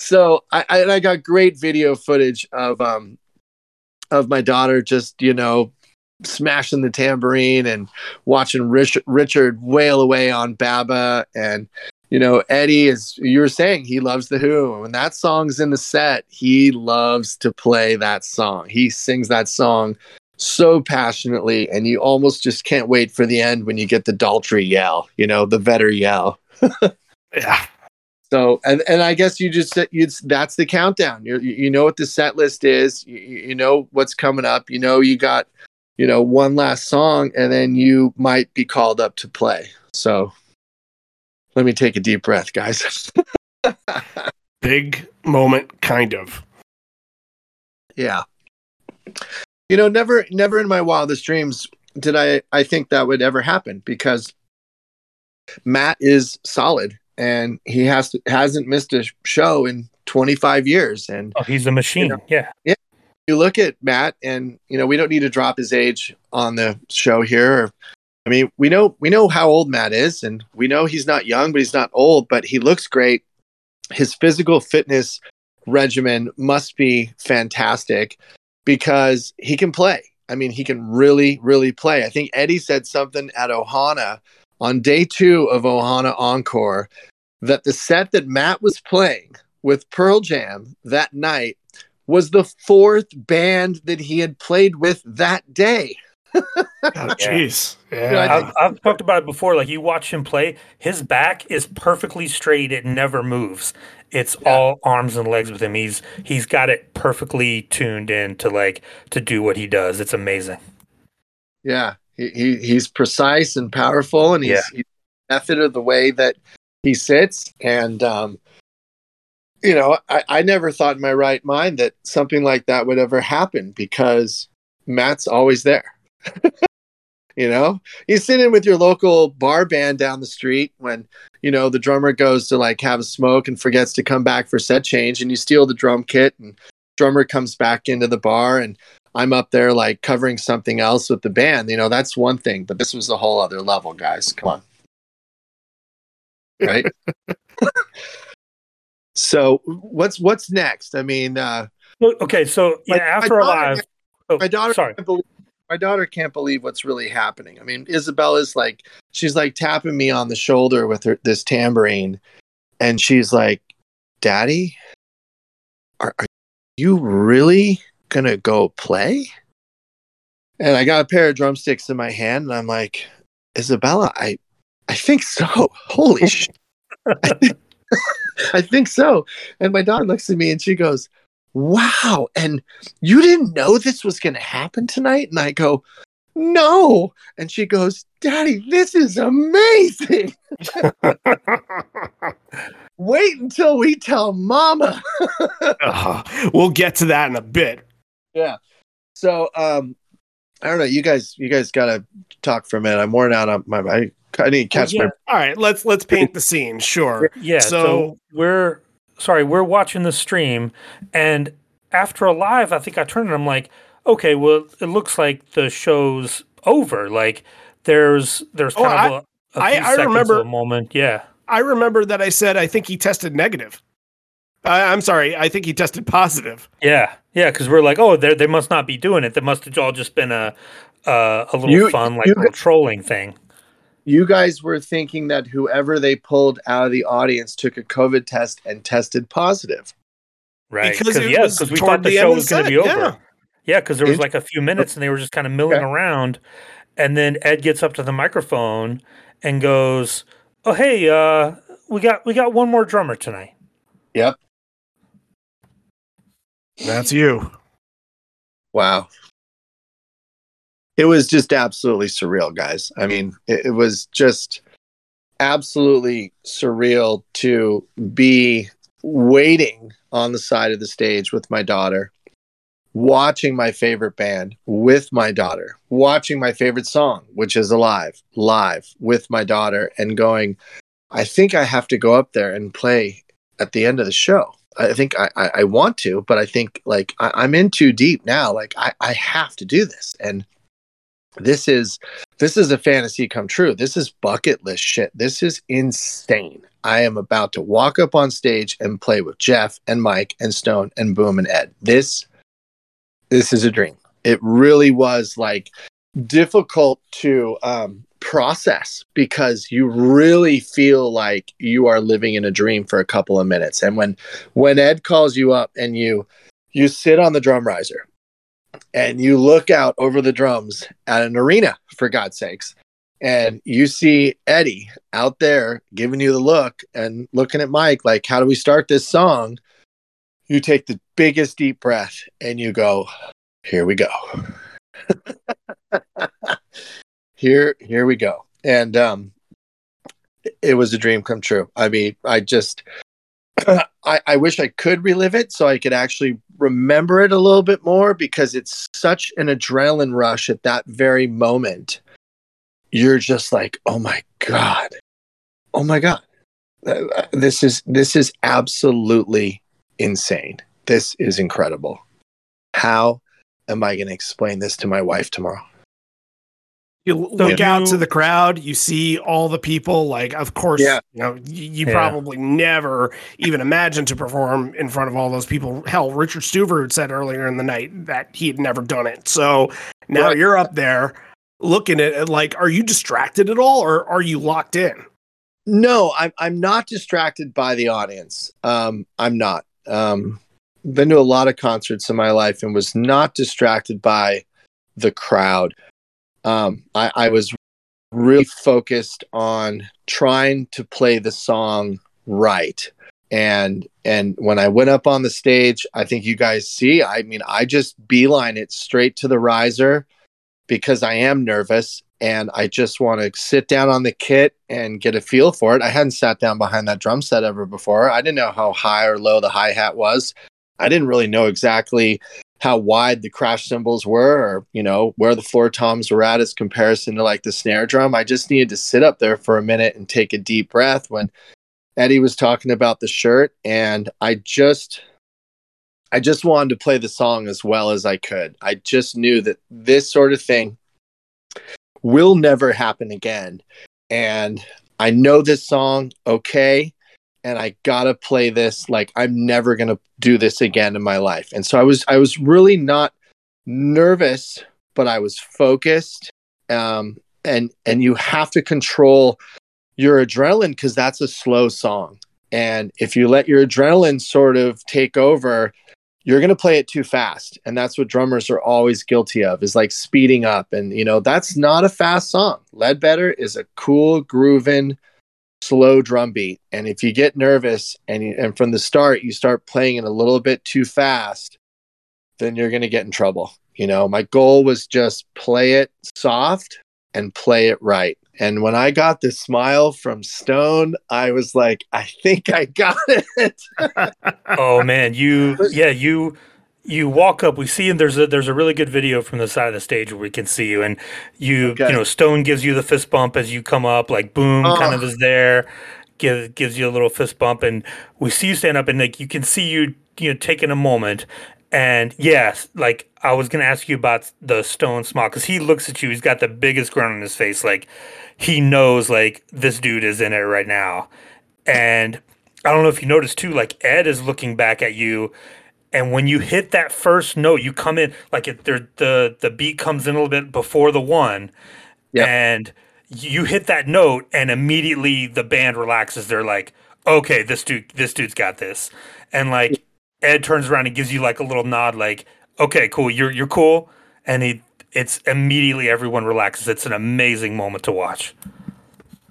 so I, I, I got great video footage of um of my daughter just you know smashing the tambourine and watching Rich, Richard wail away on Baba. And you know Eddie is you were saying he loves the Who. And when that song's in the set he loves to play that song. He sings that song so passionately and you almost just can't wait for the end when you get the Daltrey yell you know the Vedder yell. Yeah. so and and I guess you just you that's the countdown. You you know what the set list is. You, you know what's coming up. You know you got you know one last song and then you might be called up to play so let me take a deep breath guys Big moment, kind of. yeah you know never never in my wildest dreams did i i think that would ever happen because matt is solid and he has to, hasn't missed a show in 25 years and Oh, he's a machine. know, yeah. You look at Matt, and you know we don't need to drop his age on the show here. I mean, we know we know how old Matt is, and we know he's not young, but he's not old. But he looks great. His physical fitness regimen must be fantastic because he can play. I mean, he can really, really play. I think Eddie said something at Ohana on day two of Ohana Encore that the set that Matt was playing with Pearl Jam that night was the fourth band that he had played with that day. Oh, jeez. Yeah. Yeah, I I've, I've talked about it before. Like you watch him play, his back is perfectly straight. It never moves. It's Yeah. all arms and legs with him. He's he's got it perfectly tuned in to like to do what he does. It's amazing. Yeah, he, he he's precise and powerful, and he's, Yeah. he's method of the way that he sits. And um, you know, I, I never thought in my right mind that something like that would ever happen because Matt's always there. you know, you sit in with your local bar band down the street when you know the drummer goes to like have a smoke and forgets to come back for set change, and you steal the drum kit, and drummer comes back into the bar and I'm up there like covering something else with the band. You know, that's one thing, but this was a whole other level, guys. Come on. Right? so what's what's next? I mean, uh Okay, so yeah, My- my after daughter- alive. Oh, my daughter sorry. can't believe, my daughter can't believe what's really happening. I mean, Isabella's like she's like tapping me on the shoulder with her this tambourine and she's like, "Daddy, are, are you really to go play?" And I got a pair of drumsticks in my hand and I'm like, "Isabella, I I think so. Holy shit." I think, so. And my daughter looks at me and she goes, wow and you didn't know this was going to happen tonight? And i go no. And she goes daddy this is amazing. Wait until we tell mama. Uh, we'll get to that in a bit. yeah. So um i don't know. You guys you guys gotta talk for a minute. I'm worn out on my i, I need to catch yeah. my All right, let's let's paint the scene. Sure. Yeah, so, So- we're sorry, we're watching the stream, and after alive, I think I turned and I'm like, okay, well, it looks like the show's over. Like there's there's Oh, kind of a, a I- few I seconds remember- a moment. Yeah, I remember that I said I think he tested negative. I, I'm sorry, I think he tested positive. yeah, yeah, because we're like, oh, they they must not be doing it. That must have all just been a uh, a little You- fun, like you- little trolling thing. You guys were thinking that whoever they pulled out of the audience took a covid test and tested positive Right. Because Because it because we thought the, the show was the going to be over. yeah. Yeah, because there was like a few minutes and they were just kind of milling Okay. around. And then Ed gets up to the microphone and goes, Oh hey, uh, we got we got one more drummer tonight. yep That's you. wow it was just absolutely surreal, guys. I mean, it, it was just absolutely surreal to be waiting on the side of the stage with my daughter, watching my favorite band with my daughter, watching my favorite song, which is Alive, live with my daughter, and going, I think I have to go up there and play at the end of the show. I think I, I, I want to, but I think like I, am in too deep now. Like I, I have to do this. And this is this is a fantasy come true. This is bucket list shit. This is insane. I am about to walk up on stage and play with Jeff and Mike and Stone and Boom and Ed. This this is a dream. It really was like difficult to um, process because you really feel like you are living in a dream for a couple of minutes. And when when Ed calls you up and you you sit on the drum riser and you look out over the drums at an arena, for God's sakes, and you see Eddie out there giving you the look and looking at Mike like, how do we start this song? You take the biggest deep breath and you go, here we go. here, here we go. And um, it was a dream come true. I mean, I just, I, I wish I could relive it so I could actually remember it a little bit more because it's such an adrenaline rush at that very moment. You're just like, oh my god, oh my god, uh, this is this is absolutely insane. This is incredible. How am I going to explain this to my wife tomorrow? You look yeah. out to the crowd, you see all the people. Like, of course, yeah. you know, you, you yeah. probably never even imagined to perform in front of all those people. Hell, Richard Stuverud said earlier in the night that he had never done it. So now right. you're up there looking at it. Like, are you distracted at all, or are you locked in? No, I'm. I'm not distracted by the audience. Um, I'm not. Um, been to a lot of concerts in my life and was not distracted by the crowd um, I, I was really focused on trying to play the song right. And and when i went up on the stage i think you guys see i mean i just beeline it straight to the riser because i am nervous and i just want to sit down on the kit and get a feel for it. I hadn't sat down behind that drum set ever before. I didn't know how high or low the hi-hat was. I didn't really know exactly how wide the crash cymbals were or you know where the floor toms were at as comparison to like the snare drum. I just needed to sit up there for a minute and take a deep breath when eddie was talking about the shirt and i just i just wanted to play the song as well as i could. I just knew that this sort of thing will never happen again and i know this song okay and I gotta play this like I'm never gonna do this again in my life. And so I was I was really not nervous, but I was focused. Um, and and you have to control your adrenaline because that's a slow song. And if you let your adrenaline sort of take over, you're going to play it too fast. And that's what drummers are always guilty of is like speeding up. And, you know, that's not a fast song. Ledbetter is a cool, grooving, slow drum beat. And if you get nervous and you, and from the start you start playing it a little bit too fast, then you're going to get in trouble. You know, my goal was just play it soft and play it right. And when I got the smile from Stone, I was like, I think I got it. oh man, you yeah, you you walk up, we see, and there's a there's a really good video from the side of the stage where we can see you, and you okay. you know Stone gives you the fist bump as you come up, like boom, oh. kind of is there, give, gives you a little fist bump, and we see you stand up, and like you can see you you know taking a moment, and yes, like I was gonna ask you about the Stone smile because he looks at you, he's got the biggest grin on his face, like he knows like this dude is in it right now, and I don't know if you noticed too, like Ed is looking back at you and when you hit that first note, you come in like it, the the beat comes in a little bit before the one, yep. and you hit that note, and immediately the band relaxes. They're like, "Okay, this dude, this dude's got this," and like Ed turns around and gives you like a little nod, like, "Okay, cool, you're you're cool," and he it's immediately everyone relaxes. It's an amazing moment to watch.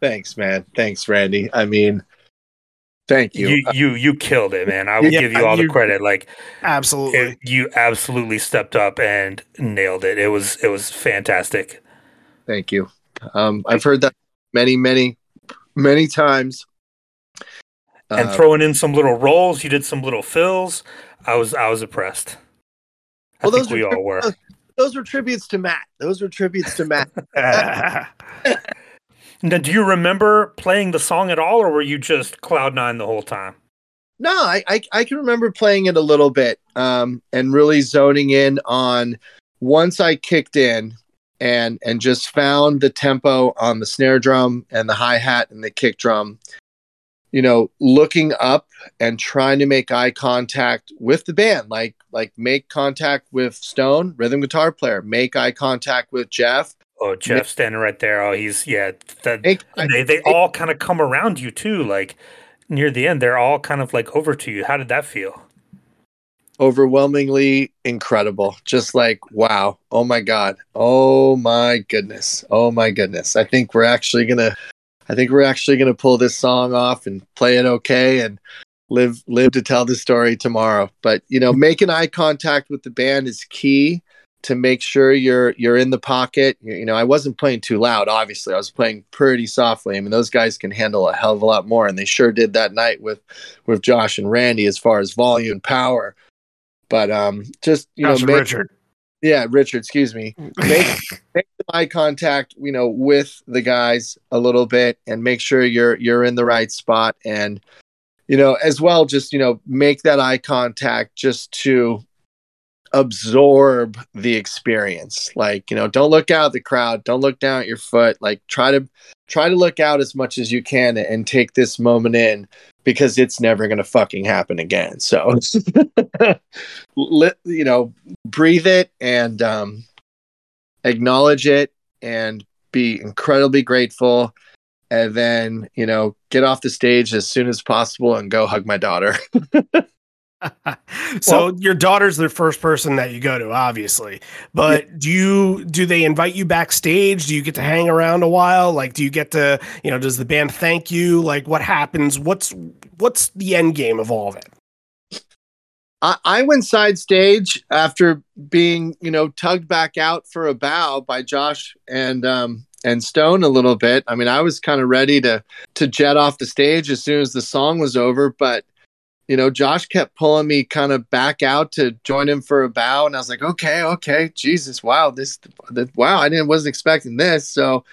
Thanks, man. Thanks, Randy. I mean, Thank you. You you you killed it, man. I will Yeah, give you all the credit. Like Absolutely. it, you absolutely stepped up and nailed it. It was it was fantastic. Thank you. Um, I've heard that many, many, many times. And Uh, throwing in some little rolls, you did some little fills. I was I was impressed. I Well, think those we are- all were. those were tributes to Matt. Those were tributes to Matt. Now, do you remember playing the song at all, or were you just cloud nine the whole time? No, I, I I can remember playing it a little bit, um, and really zoning in on once I kicked in and and just found the tempo on the snare drum and the hi hat and the kick drum. You know, looking up and trying to make eye contact with the band, like like make contact with Stone, rhythm guitar player, make eye contact with Jeff. Oh, Jeff standing right there. Oh, he's yeah. That Make, and they they all kind of come around you too. Like near the end, they're all kind of like over to you. How did that feel? overwhelmingly incredible. Just like, wow. Oh my God. Oh my goodness. Oh my goodness. I think we're actually going to, I think we're actually going to pull this song off and play it okay and live, live to tell the story tomorrow. But, you know, making eye contact with the band is key to make sure you're, you're in the pocket. You, you know, I wasn't playing too loud. Obviously I was playing pretty softly. I mean, those guys can handle a hell of a lot more. And they sure did that night with, with Josh and Randy as far as volume and power but um just you Josh know make, Richard. yeah richard excuse me make make eye contact you know with the guys a little bit and make sure you're you're in the right spot and you know as well just you know make that eye contact just to absorb the experience. Like you know don't look out at the crowd. Don't look down at your foot. Like try to try to look out as much as you can and take this moment in because it's never going to fucking happen again. So let you know breathe it and um acknowledge it and be incredibly grateful. And then you know get off the stage as soon as possible and go hug my daughter so Well- your daughter's the first person that you go to, obviously. But do you do they invite you backstage? Do you get to hang around a while? Like, do you get to you know? Does the band thank you? Like, what happens? What's what's the end game of all of it? I, I went side stage after being, you know, tugged back out for a bow by Josh and um and Stone a little bit. I mean, I was kind of ready to to jet off the stage as soon as the song was over, but you know, Josh kept pulling me kind of back out to join him for a bow, and I was like, okay, okay, Jesus, wow, this, wow, I didn't wasn't expecting this, so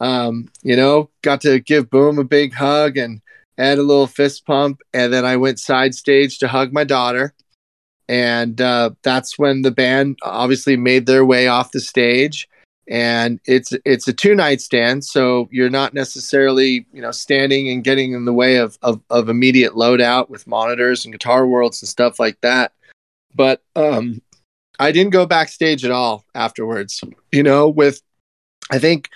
um, you know, got to give Boom a big hug and add a little fist pump, and then I went side stage to hug my daughter. And uh, that's when the band obviously made their way off the stage and it's it's a two night stand so you're not necessarily you know standing and getting in the way of, of of immediate loadout with monitors and guitar worlds and stuff like that. But um i didn't go backstage at all afterwards you know with i think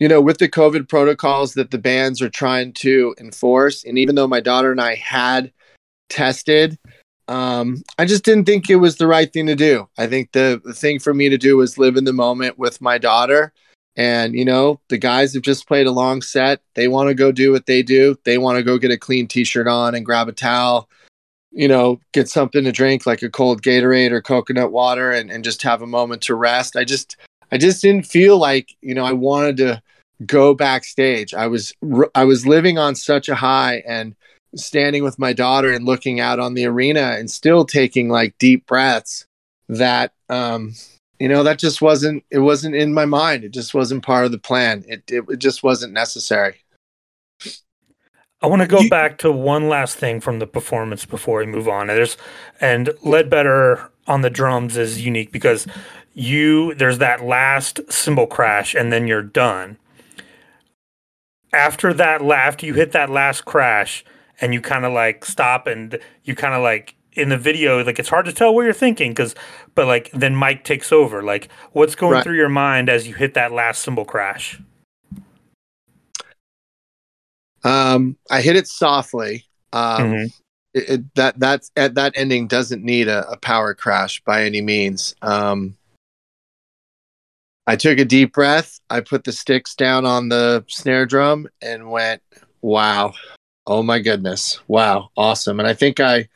you know with the covid protocols that the bands are trying to enforce and even though my daughter and i had tested um, I just didn't think it was the right thing to do. I think the, the thing for me to do was live in the moment with my daughter. And, you know, the guys have just played a long set. They want to go do what they do. They want to go get a clean t shirt on and grab a towel, you know, get something to drink like a cold Gatorade or coconut water and, and just have a moment to rest. I just, I just didn't feel like, you know, I wanted to go backstage. I was, I was living on such a high and, standing with my daughter and looking out on the arena and still taking like deep breaths that um you know that just wasn't it wasn't in my mind it just wasn't part of the plan it it, it just wasn't necessary I want to go You- back to one last thing from the performance before we move on. And there's and Ledbetter on the drums is unique because you there's that last cymbal crash and then you're done. After that, la- after you hit that last crash and you kind of like stop and you kind of like in the video like it's hard to tell what you're thinking because but like then Mike takes over. Like what's going Right. through your mind as you hit that last cymbal crash? um i hit it softly um Mhm. it, it, that that's at that ending doesn't need a, a power crash by any means um i took a deep breath i put the sticks down on the snare drum and went wow Oh my goodness! Wow, awesome! And I think I,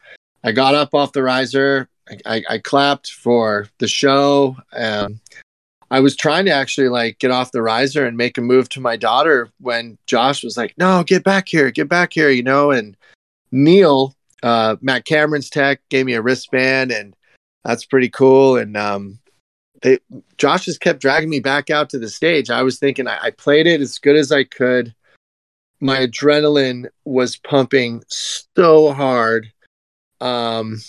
I got up off the riser. I, I, I clapped for the show. Um, I was trying to actually like get off the riser and make a move to my daughter when Josh was like, "No, get back here, get back here," you know. And Neil, uh, Matt Cameron's tech, gave me a wristband, and that's pretty cool. And um, they, Josh just kept dragging me back out to the stage. I was thinking I, I played it as good as I could. My adrenaline was pumping so hard. Um,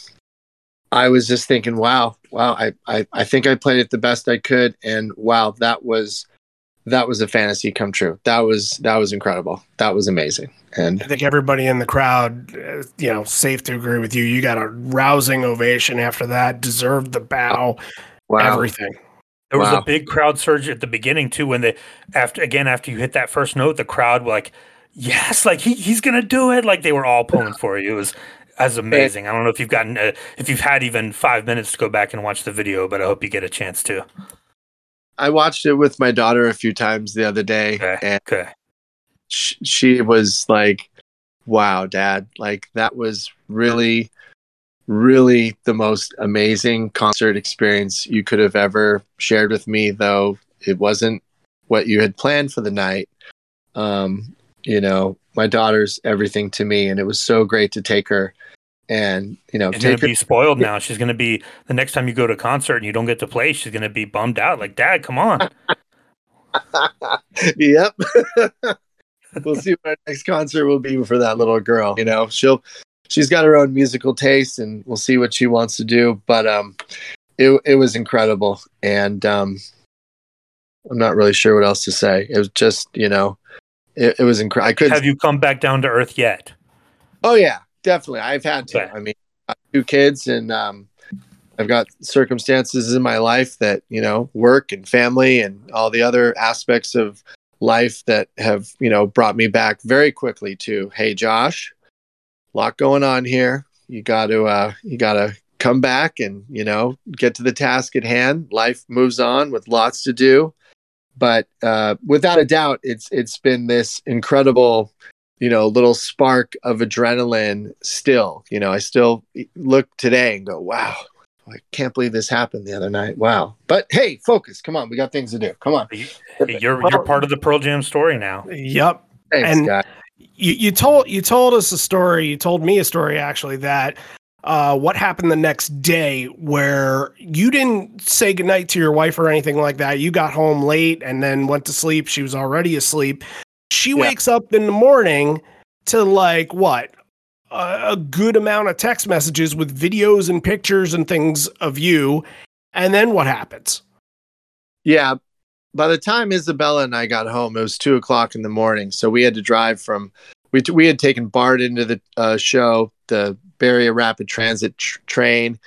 I was just thinking, wow, wow, I, I, I think I played it the best I could. And wow, that was that was a fantasy come true. That was that was incredible. That was amazing. And I think everybody in the crowd, uh, you know, safe to agree with you. You got a rousing ovation after that. Deserved the bow. wow, Everything. There was Wow. a big crowd surge at the beginning too when they after again after you hit that first note, the crowd were like, "Yes, like he, he's gonna do it!" Like they were all pulling for you. It was as amazing. I don't know if you've gotten uh, if you've had even five minutes to go back and watch the video, but I hope you get a chance to. I watched it with my daughter a few times the other day, Okay. and Okay, sh- she was like, "Wow, Dad! Like that was really, really the most amazing concert experience you could have ever shared with me. Though it wasn't what you had planned for the night. Um, you know, my daughter's everything to me, and it was so great to take her and you know she's gonna her. be spoiled now. She's gonna be the next time you go to a concert and you don't get to play. She's gonna be bummed out. Like, Dad, come on. yep. we'll see what our next concert will be for that little girl. You know, she'll she's got her own musical taste, and we'll see what she wants to do. But um, it it was incredible, and um, I'm not really sure what else to say. It was just you know, it, it was incredible. I couldn't. Have you come back down to earth yet? Oh yeah, definitely. I've had to. Okay. I mean, I two kids, and um, I've got circumstances in my life that you know, work and family, and all the other aspects of life that have you know brought me back very quickly to, hey, Josh, lot going on here. You got to, uh, you got to come back and you know get to the task at hand. Life moves on with lots to do, but uh, without a doubt, it's it's been this incredible you know, little spark of adrenaline still. You know, I still look today and go, wow, I can't believe this happened the other night. Wow. But hey, focus. Come on. We got things to do. Come on. You're you're part of the Pearl Jam story now. Yep. Thanks, And- guys. you, you told you told us a story. You told me a story actually that uh, what happened the next day where you didn't say goodnight to your wife or anything like that. You got home late and then went to sleep. She was already asleep. She Yeah. wakes up in the morning to like what a, a good amount of text messages with videos and pictures and things of you. And then what happens? Yeah. By the time Isabella and I got home, it was two o'clock in the morning. So we had to drive from, we, we had taken BART into the uh, show, the Bay Area Rapid Transit tr- train.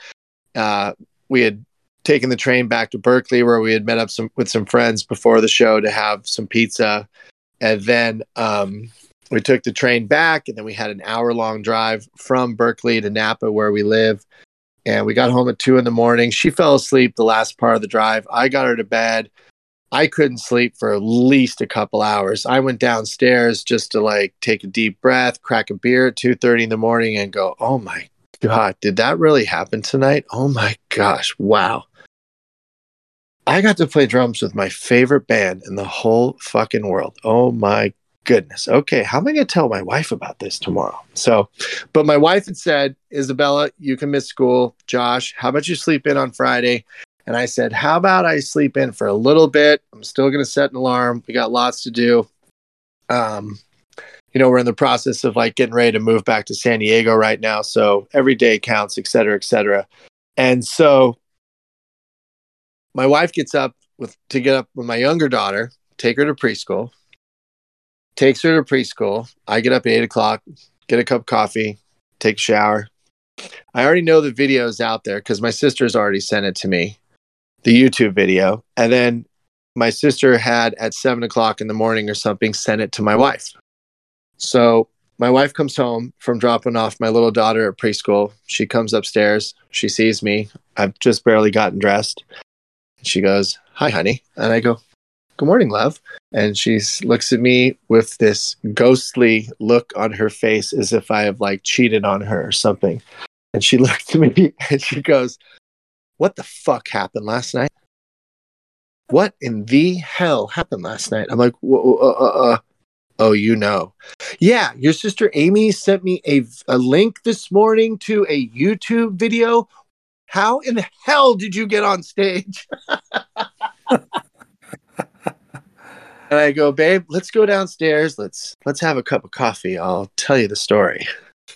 Uh, we had taken the train back to Berkeley where we had met up some, with some friends before the show to have some pizza. And then um, we took the train back and then we had an hour long drive from Berkeley to Napa where we live. And we got home at two in the morning. She fell asleep the last part of the drive. I got her to bed. I couldn't sleep for at least a couple hours. I went downstairs just to like take a deep breath, crack a beer at 2:30 in the morning and go, "Oh my god, did that really happen tonight? Oh my gosh, wow." I got to play drums with my favorite band in the whole fucking world. Oh my goodness. Okay, how am I going to tell my wife about this tomorrow? So, but my wife had said, Isabella, you can miss school. Josh, how about you sleep in on Friday? And I said, How about I sleep in for a little bit? I'm still going to set an alarm. We got lots to do. Um, you know, we're in the process of like getting ready to move back to San Diego right now. So every day counts, et cetera, et cetera. And so my wife gets up with to get up with my younger daughter, take her to preschool, takes her to preschool. I get up at eight o'clock, get a cup of coffee, take a shower. I already know the video is out there because my sister's already sent it to me, the YouTube video. And then my sister had at seven o'clock in the morning or something sent it to my wife. So my wife comes home from dropping off my little daughter at preschool. She comes upstairs. She sees me. I've just barely gotten dressed. She goes, Hi, honey. And I go, good morning, love. And she looks at me with this ghostly look on her face as if I have like cheated on her or something. And she looks at me and she goes, What the fuck happened last night? What in the hell happened last night? I'm like, uh, uh, uh, Oh, you know. Yeah, your sister Amy sent me a, a link this morning to a YouTube video. How in the hell did you get on stage? and I go, babe, let's go downstairs. Let's let's have a cup of coffee. I'll tell you the story.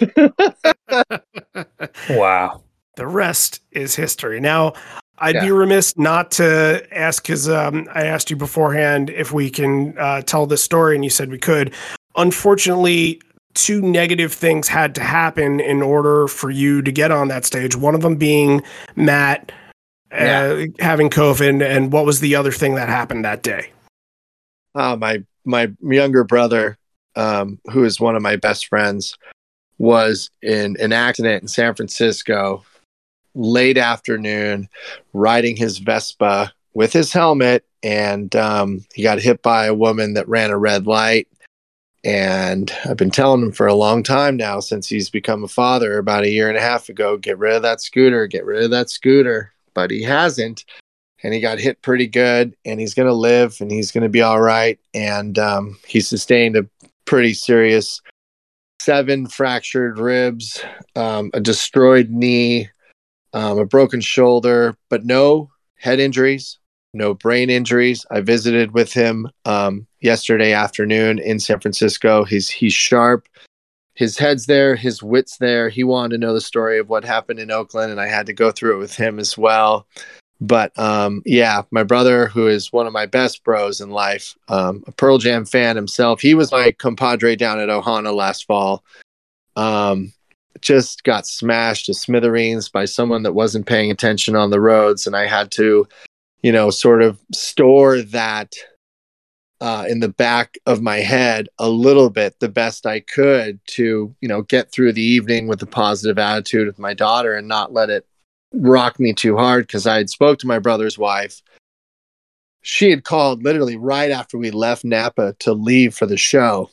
wow. The rest is history. Now, I'd yeah. be remiss not to ask because um, I asked you beforehand if we can uh, tell this story, and you said we could. Unfortunately, two negative things had to happen in order for you to get on that stage. One of them being Matt uh, yeah. having COVID, and what was the other thing that happened that day? Uh, my my younger brother, um, who is one of my best friends, was in an accident in San Francisco late afternoon riding his Vespa with his helmet and um, he got hit by a woman that ran a red light and I've been telling him for a long time now since he's become a father about a year and a half ago get rid of that scooter, get rid of that scooter. But he hasn't. And he got hit pretty good and he's going to live and he's going to be all right. And um, he sustained a pretty serious seven fractured ribs, um, a destroyed knee, um, a broken shoulder, but no head injuries, no brain injuries. I visited with him um, yesterday afternoon in San Francisco. He's he's sharp. His head's there, his wit's there. He wanted to know the story of what happened in Oakland, and I had to go through it with him as well. But um, yeah, my brother, who is one of my best bros in life, um, a Pearl Jam fan himself, he was my compadre down at Ohana last fall. Um, just got smashed to smithereens by someone that wasn't paying attention on the roads, and I had to you know, sort of store that uh, in the back of my head a little bit the best I could to, you know, get through the evening with a positive attitude with my daughter and not let it rock me too hard because I had spoke to my brother's wife. She had called literally right after we left Napa to leave for the show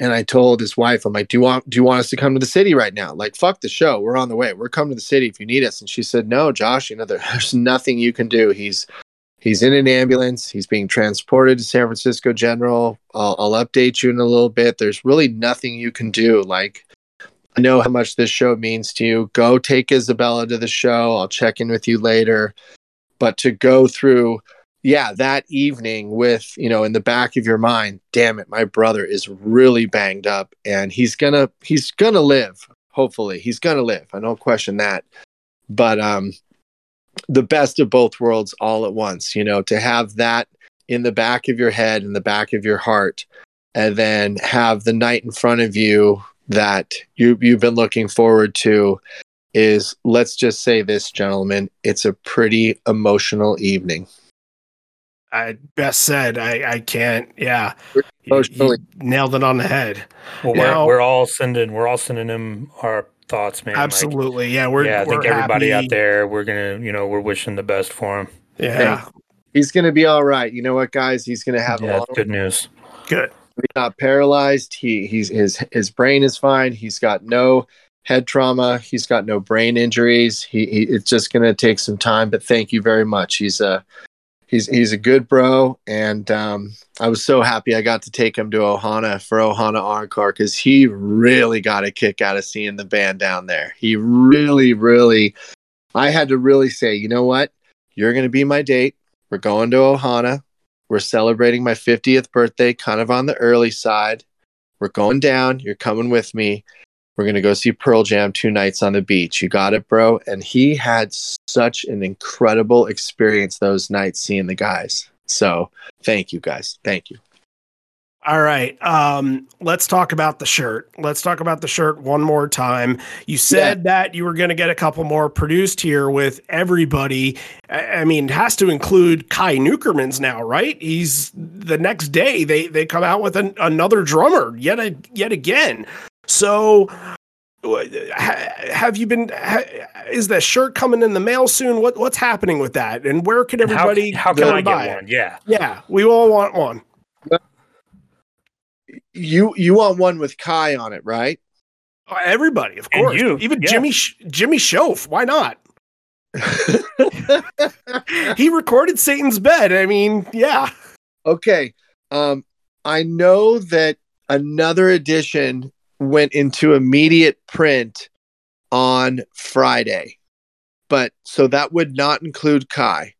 and I told his wife, I'm like, do you want do you want us to come to the city right now? Like, fuck the show. We're on the way. We're coming to the city if you need us. And she said, No, Josh, you know, there's nothing you can do. He's he's in an ambulance. He's being transported to San Francisco General. I'll, I'll update you in a little bit. There's really nothing you can do. Like, I know how much this show means to you. Go take Isabella to the show. I'll check in with you later. But to go through yeah, that evening with, you know, in the back of your mind, damn it, my brother is really banged up and he's gonna he's gonna live. Hopefully. He's gonna live. I don't question that. But um the best of both worlds all at once, you know, to have that in the back of your head, in the back of your heart, and then have the night in front of you that you you've been looking forward to is let's just say this gentlemen it's a pretty emotional evening I best said. I I can't. Yeah, you, you nailed it on the head. Well, now, we're, we're all sending we're all sending him our thoughts, man. Absolutely. Like, yeah, we're. Yeah, I think everybody happy. out there, we're gonna, you know, we're wishing the best for him. Yeah, he's gonna be all right. You know what, guys? He's gonna have yeah, good news. Good. He's not paralyzed. He he's his his brain is fine. He's got no head trauma. He's got no brain injuries. He, he it's just gonna take some time, but thank you very much. He's a he's he's a good bro, and um, I was so happy I got to take him to Ohana for Ohana Encore because he really got a kick out of seeing the band down there. He really, really, I had to really say, you know what, you're going to be my date. We're going to Ohana. We're celebrating my 50th birthday, kind of on the early side. We're going down. You're coming with me. We're going to go see Pearl Jam two nights on the beach. You got it, bro. And he had such an incredible experience those nights seeing the guys. So thank you, guys. Thank you. All right. Um, let's talk about the shirt. Let's talk about the shirt one more time. You said yeah. that you were going to get a couple more produced here with everybody. I, mean, it has to include Kai Neukermans now, right? He's the next day they they come out with an, another drummer yet a, yet again. So have you been? Is that shirt coming in the mail soon? What what's happening with that? And where can everybody? How, how can I get one? Yeah, yeah, we all want one. You you want one with Kai on it, right? Oh, everybody, of course. You, Even yeah. Jimmy Jimmy Shoaf. Why not? he recorded Satan's Bed. I mean, yeah. Okay. Um, I know that another edition went into immediate print on Friday. But so that would not include Kai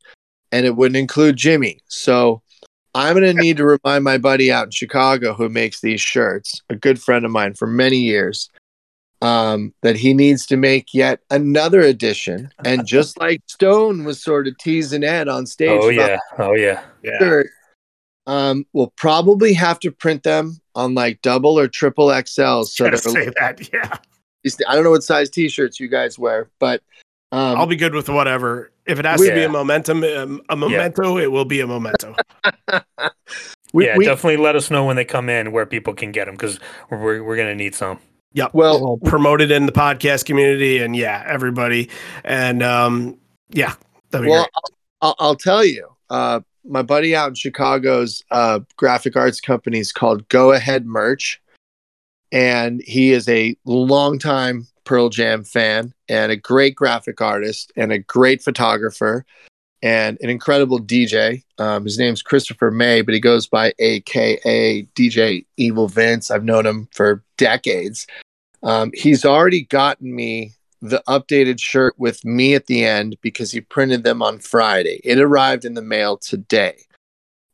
and it wouldn't include Jimmy. So I'm going to need to remind my buddy out in Chicago who makes these shirts, a good friend of mine for many years, um, that he needs to make yet another edition. And just like Stone was sort of teasing Ed on stage. Oh, yeah. Oh, yeah. Yeah. Shirt, um, we'll probably have to print them on like double or triple XL. So to say that, yeah. I don't know what size T-shirts you guys wear, but um, I'll be good with whatever. If it has we, to be a momentum, um, a memento, yeah. it will be a memento. we, yeah, we, definitely let us know when they come in where people can get them because we're we're gonna need some. Yep. Well, we'll promote in the podcast community, and yeah, everybody, and um, yeah, well, I'll, I'll, tell you, uh, my buddy out in Chicago's uh, graphic arts company is called Go Ahead Merch, and he is a longtime Pearl Jam fan and a great graphic artist and a great photographer and an incredible DJ. Um, his name's Christopher May, but he goes by AKA DJ Evil Vince. I've known him for decades. Um, he's already gotten me the updated shirt with me at the end because he printed them on Friday. It arrived in the mail today.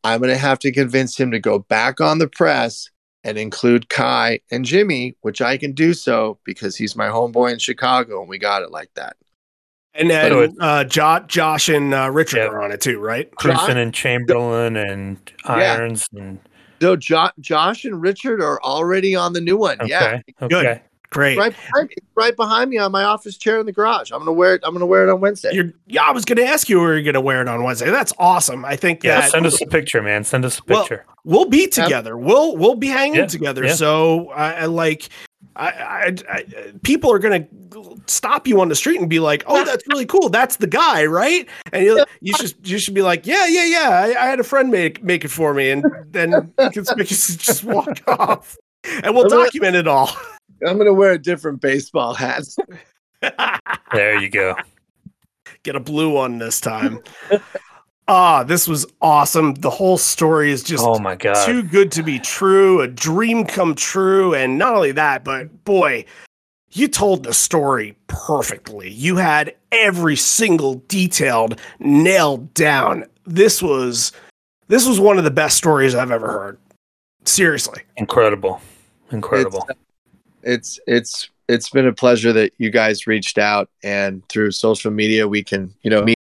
I'm going to have to convince him to go back on the press and include Kai and Jimmy, which I can do so because he's my homeboy in Chicago and we got it like that. And then uh, Josh, Josh and uh, Richard yeah. are on it too, right? Krusen and Chamberlain and Irons yeah. and so jo- Josh and Richard are already on the new one. Okay. Yeah, okay. good. Great. Right behind, right behind me on my office chair in the garage. I'm gonna wear it. I'm gonna wear it on Wednesday. You're, yeah, I was gonna ask you where you're gonna wear it on Wednesday. That's awesome. I think. Yeah, that, send us a picture, man. Send us a picture. Well, we'll be together. We'll we'll be hanging yeah, together. Yeah. So I, I like. I, I, I, people are gonna stop you on the street and be like, "Oh, that's really cool. That's the guy, right?" And you, you should you should be like, "Yeah, yeah, yeah. I, I had a friend make make it for me," and then you can just walk off, and we'll document it all. I'm gonna wear a different baseball hat. there you go. Get a blue one this time. Ah, this was awesome. The whole story is just oh my god too good to be true. A dream come true, and not only that, but boy, you told the story perfectly. You had every single detailed nailed down. This was this was one of the best stories I've ever heard. Seriously, incredible, incredible. It's, it's it's it's been a pleasure that you guys reached out and through social media we can you know meet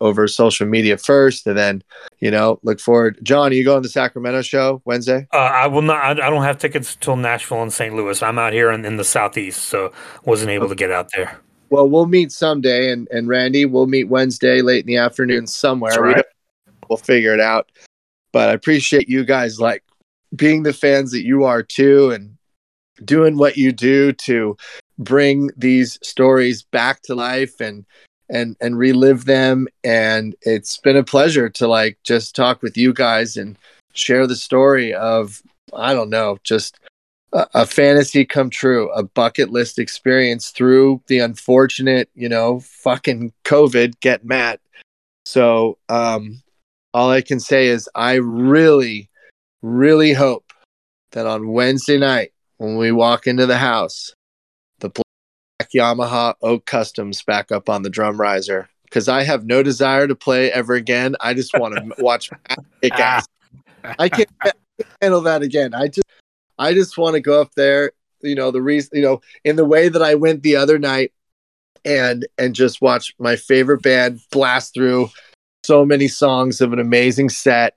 over social media first and then you know look forward. John are you going to the sacramento show wednesday? Uh, i will not I, I, don't have tickets till nashville and st louis. I'm out here in, in the southeast so wasn't able to get out there. Well we'll meet someday and and randy we'll meet wednesday late in the afternoon somewhere. Right. we we'll figure it out. But i appreciate you guys like being the fans that you are too and doing what you do to bring these stories back to life and and and relive them. And it's been a pleasure to like just talk with you guys and share the story of i don't know just a, a fantasy come true a bucket list experience through the unfortunate you know fucking covid get matt so um all i can say is i really really hope that on wednesday night when we walk into the house, the black Yamaha Oak Customs back up on the drum riser because I have no desire to play ever again. I just want to watch kick ass. I can't handle that again. I just, I just want to go up there. You know the reason. You know in the way that I went the other night, and and just watch my favorite band blast through so many songs of an amazing set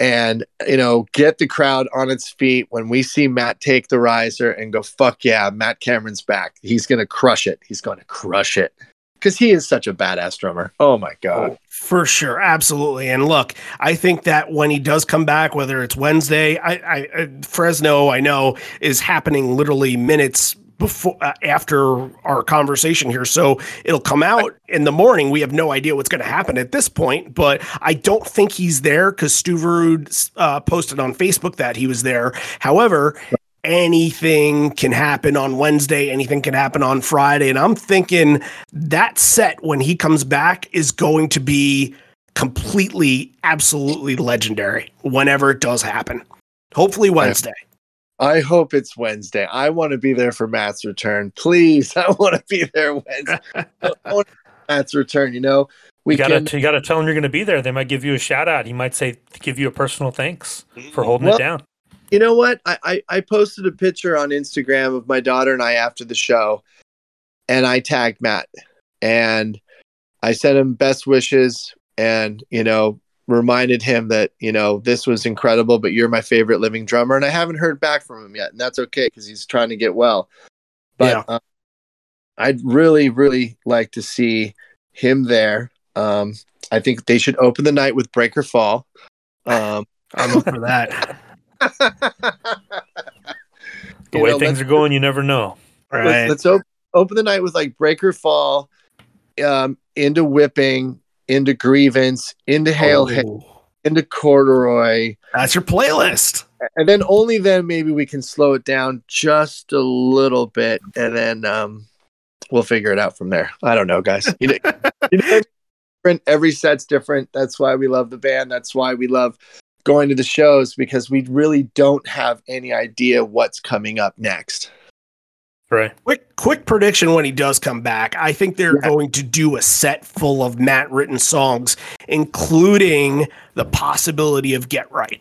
and you know get the crowd on its feet. When we see Matt take the riser and go fuck yeah Matt Cameron's back he's going to crush it. He's going to crush it. Because he is such a badass drummer. Oh my god. Oh, for sure. Absolutely. And look I think that when he does come back whether it's Wednesday I, I uh, Fresno I know is happening literally minutes before uh, after our conversation here. So it'll come out in the morning. We have no idea what's going to happen at this point but i don't think he's there because Stuverud uh, posted on facebook that he was there. However anything can happen on wednesday. Anything can happen on friday. And i'm thinking that set when he comes back is going to be completely absolutely legendary whenever it does happen. Hopefully wednesday I hope it's Wednesday. I want to be there for Matt's return. Please, I want to be there Wednesday. Matt's return. You know, we you gotta can. you gotta tell him you're gonna be there. They might give you a shout out. He might say give you a personal thanks for holding Well- it down. You know what? I, I I posted a picture on Instagram of my daughter and I after the show, and I tagged Matt, and I sent him best wishes, and you know reminded him that you know this was incredible, but you're my favorite living drummer, and I haven't heard back from him yet, and that's okay because he's trying to get well. But Yeah. uh, I'd really really like to see him there. Um, I think they should open the night with Breakerfall. Um, i'm up for that The way know, things are going, you never know. right Let's, let's op- open the night with like Breakerfall, um, into Whipping, into Grievance, into Hail, Hail, Oh, into Corduroy, that's your playlist and then only then maybe we can slow it down just a little bit, and then um, we'll figure it out from there. I don't know, guys. You know, you know, different. Every set's different. That's why we love the band. That's why we love going to the shows because we really don't have any idea what's coming up next. Right. Quick, quick prediction when he does come back. I think they're Yeah. going to do a set full of Matt written songs, including the possibility of Get Right.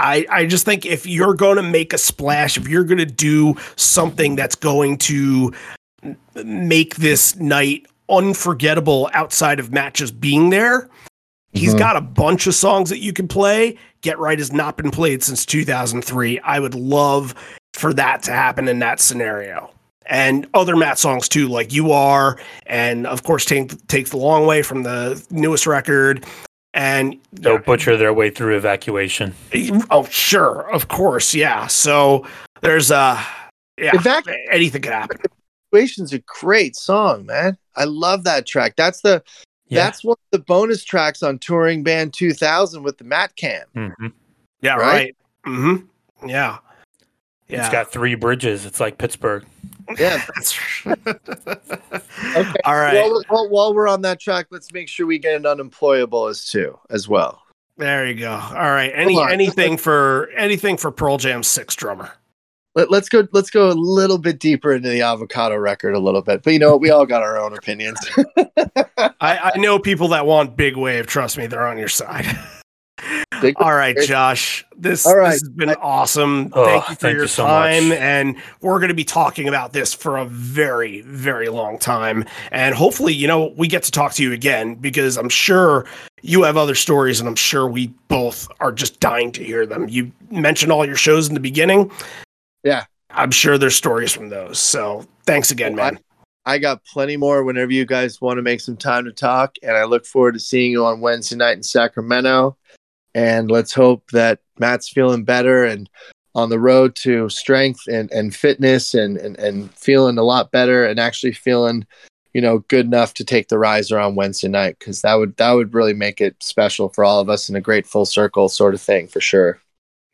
I, I just think if you're going to make a splash, if you're going to do something that's going to make this night unforgettable outside of Matt just being there, he's Mhm. got a bunch of songs that you can play. Get Right has not been played since 2003. I would love for that to happen in that scenario. And other Matt songs too, like You Are, and of course, Take, Take the Long Way from the newest record. And They'll butcher their way through evacuation. oh, sure, of course, yeah. So there's uh, yeah, Evac- anything could happen. Evacuation's a great song, man. I love that track. That's the Yeah. that's one of the bonus tracks on Touring Band 2000 with the Matt Cam. Mhm. Yeah, Right? right. Mm-hmm. Yeah, yeah. It's got three bridges. It's like Pittsburgh. Yeah. That's Okay. all right. While, while, while we're on that track, let's make sure we get an unemployable as too as well. There you go. All right. Any anything for anything for Pearl Jam six drummer. Let, let's go. Let's go a little bit deeper into the avocado record a little bit. But you know what? We all got our own opinions. I, I know people that want big wave. Trust me, they're on your side. Big All right, Josh. This, All right. this has been awesome. Oh, thank you for thank your you so time. much. And we're going to be talking about this for a very, very long time. And hopefully, you know, we get to talk to you again because I'm sure you have other stories and I'm sure we both are just dying to hear them. You mentioned all your shows in the beginning. Yeah. I'm sure there's stories from those. So thanks again, Well, man. I got plenty more whenever you guys want to make some time to talk. And I look forward to seeing you on Wednesday night in Sacramento. And let's hope that Matt's feeling better and on the road to strength and, and fitness and, and, and feeling a lot better and actually feeling, you know, good enough to take the riser on Wednesday night. Cause that would, that would really make it special for all of us and a great full circle sort of thing for sure.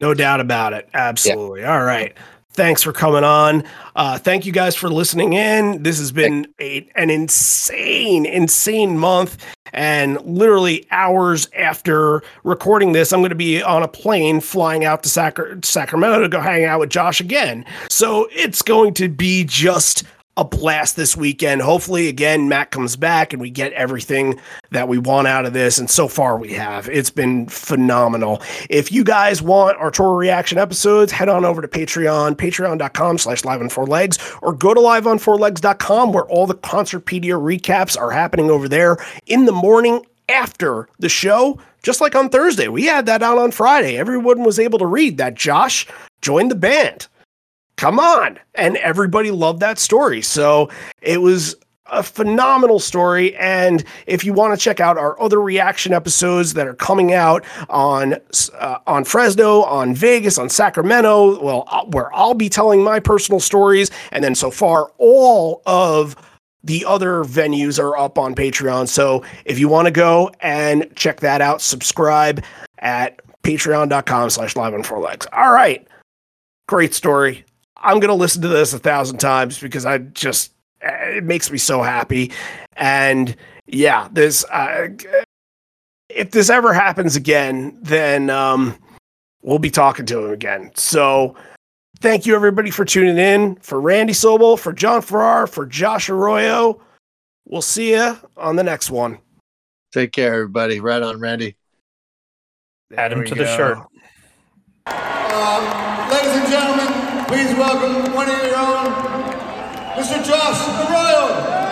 No doubt about it. Absolutely. All right. Thanks for coming on. Uh, thank you guys for listening in. This has been a, an insane, insane month. And literally hours after recording this, I'm going to be on a plane flying out to Sac- Sacramento to go hang out with Josh again. So it's going to be just a blast this weekend. Hopefully, again, Matt comes back and we get everything that we want out of this. And so far, we have. It's been phenomenal. If you guys want our tour reaction episodes, head on over to Patreon, patreon.com slash live on four legs, or go to liveonfourlegs.com where all the Concertpedia recaps are happening over there in the morning after the show. Just like on Thursday, we had that out on Friday. Everyone was able to read that Josh joined the band come on and everybody loved that story so it was a phenomenal story. And if you want to check out our other reaction episodes that are coming out on uh, on Fresno, on Vegas, on Sacramento, well, where I'll be telling my personal stories, and then so far all of the other venues are up on Patreon. So if you want to go and check that out, subscribe at patreon.com slash live on four legs. All right. Great story. I'm going to listen to this a thousand times because I just, it makes me so happy. And yeah, this, uh, if this ever happens again, then um, we'll be talking to him again. So, Thank you, everybody, for tuning in. For Randy Sobel, for John Farrar, for Josh Arroyo. We'll see you on the next one. Take care, everybody. Right on, Randy. Add him to go. the shirt. Uh, ladies and gentlemen, please welcome one of your own, Mr. Josh Arroyo.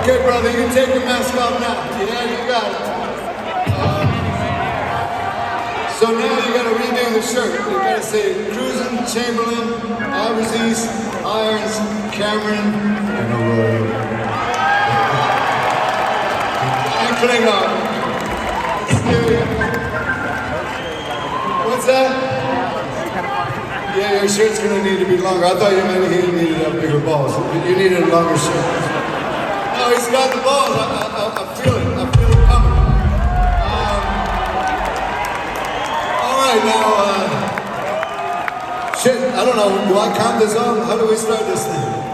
Okay, brother, you can take your mask off now. Yeah, you got it. So now you gotta redo the shirt. You gotta say Krusen, Chamberlain, Abbruzzese, Irons, Cameron, and Arroyo. And Klingon. What's that? Yeah, your shirt's gonna need to be longer. I thought you meant he needed a bigger balls. You needed a longer shirt No, he's got the ball. I, I, I feel it. Right, now, uh, shit, I don't know. Do I count this off? How do we start this thing?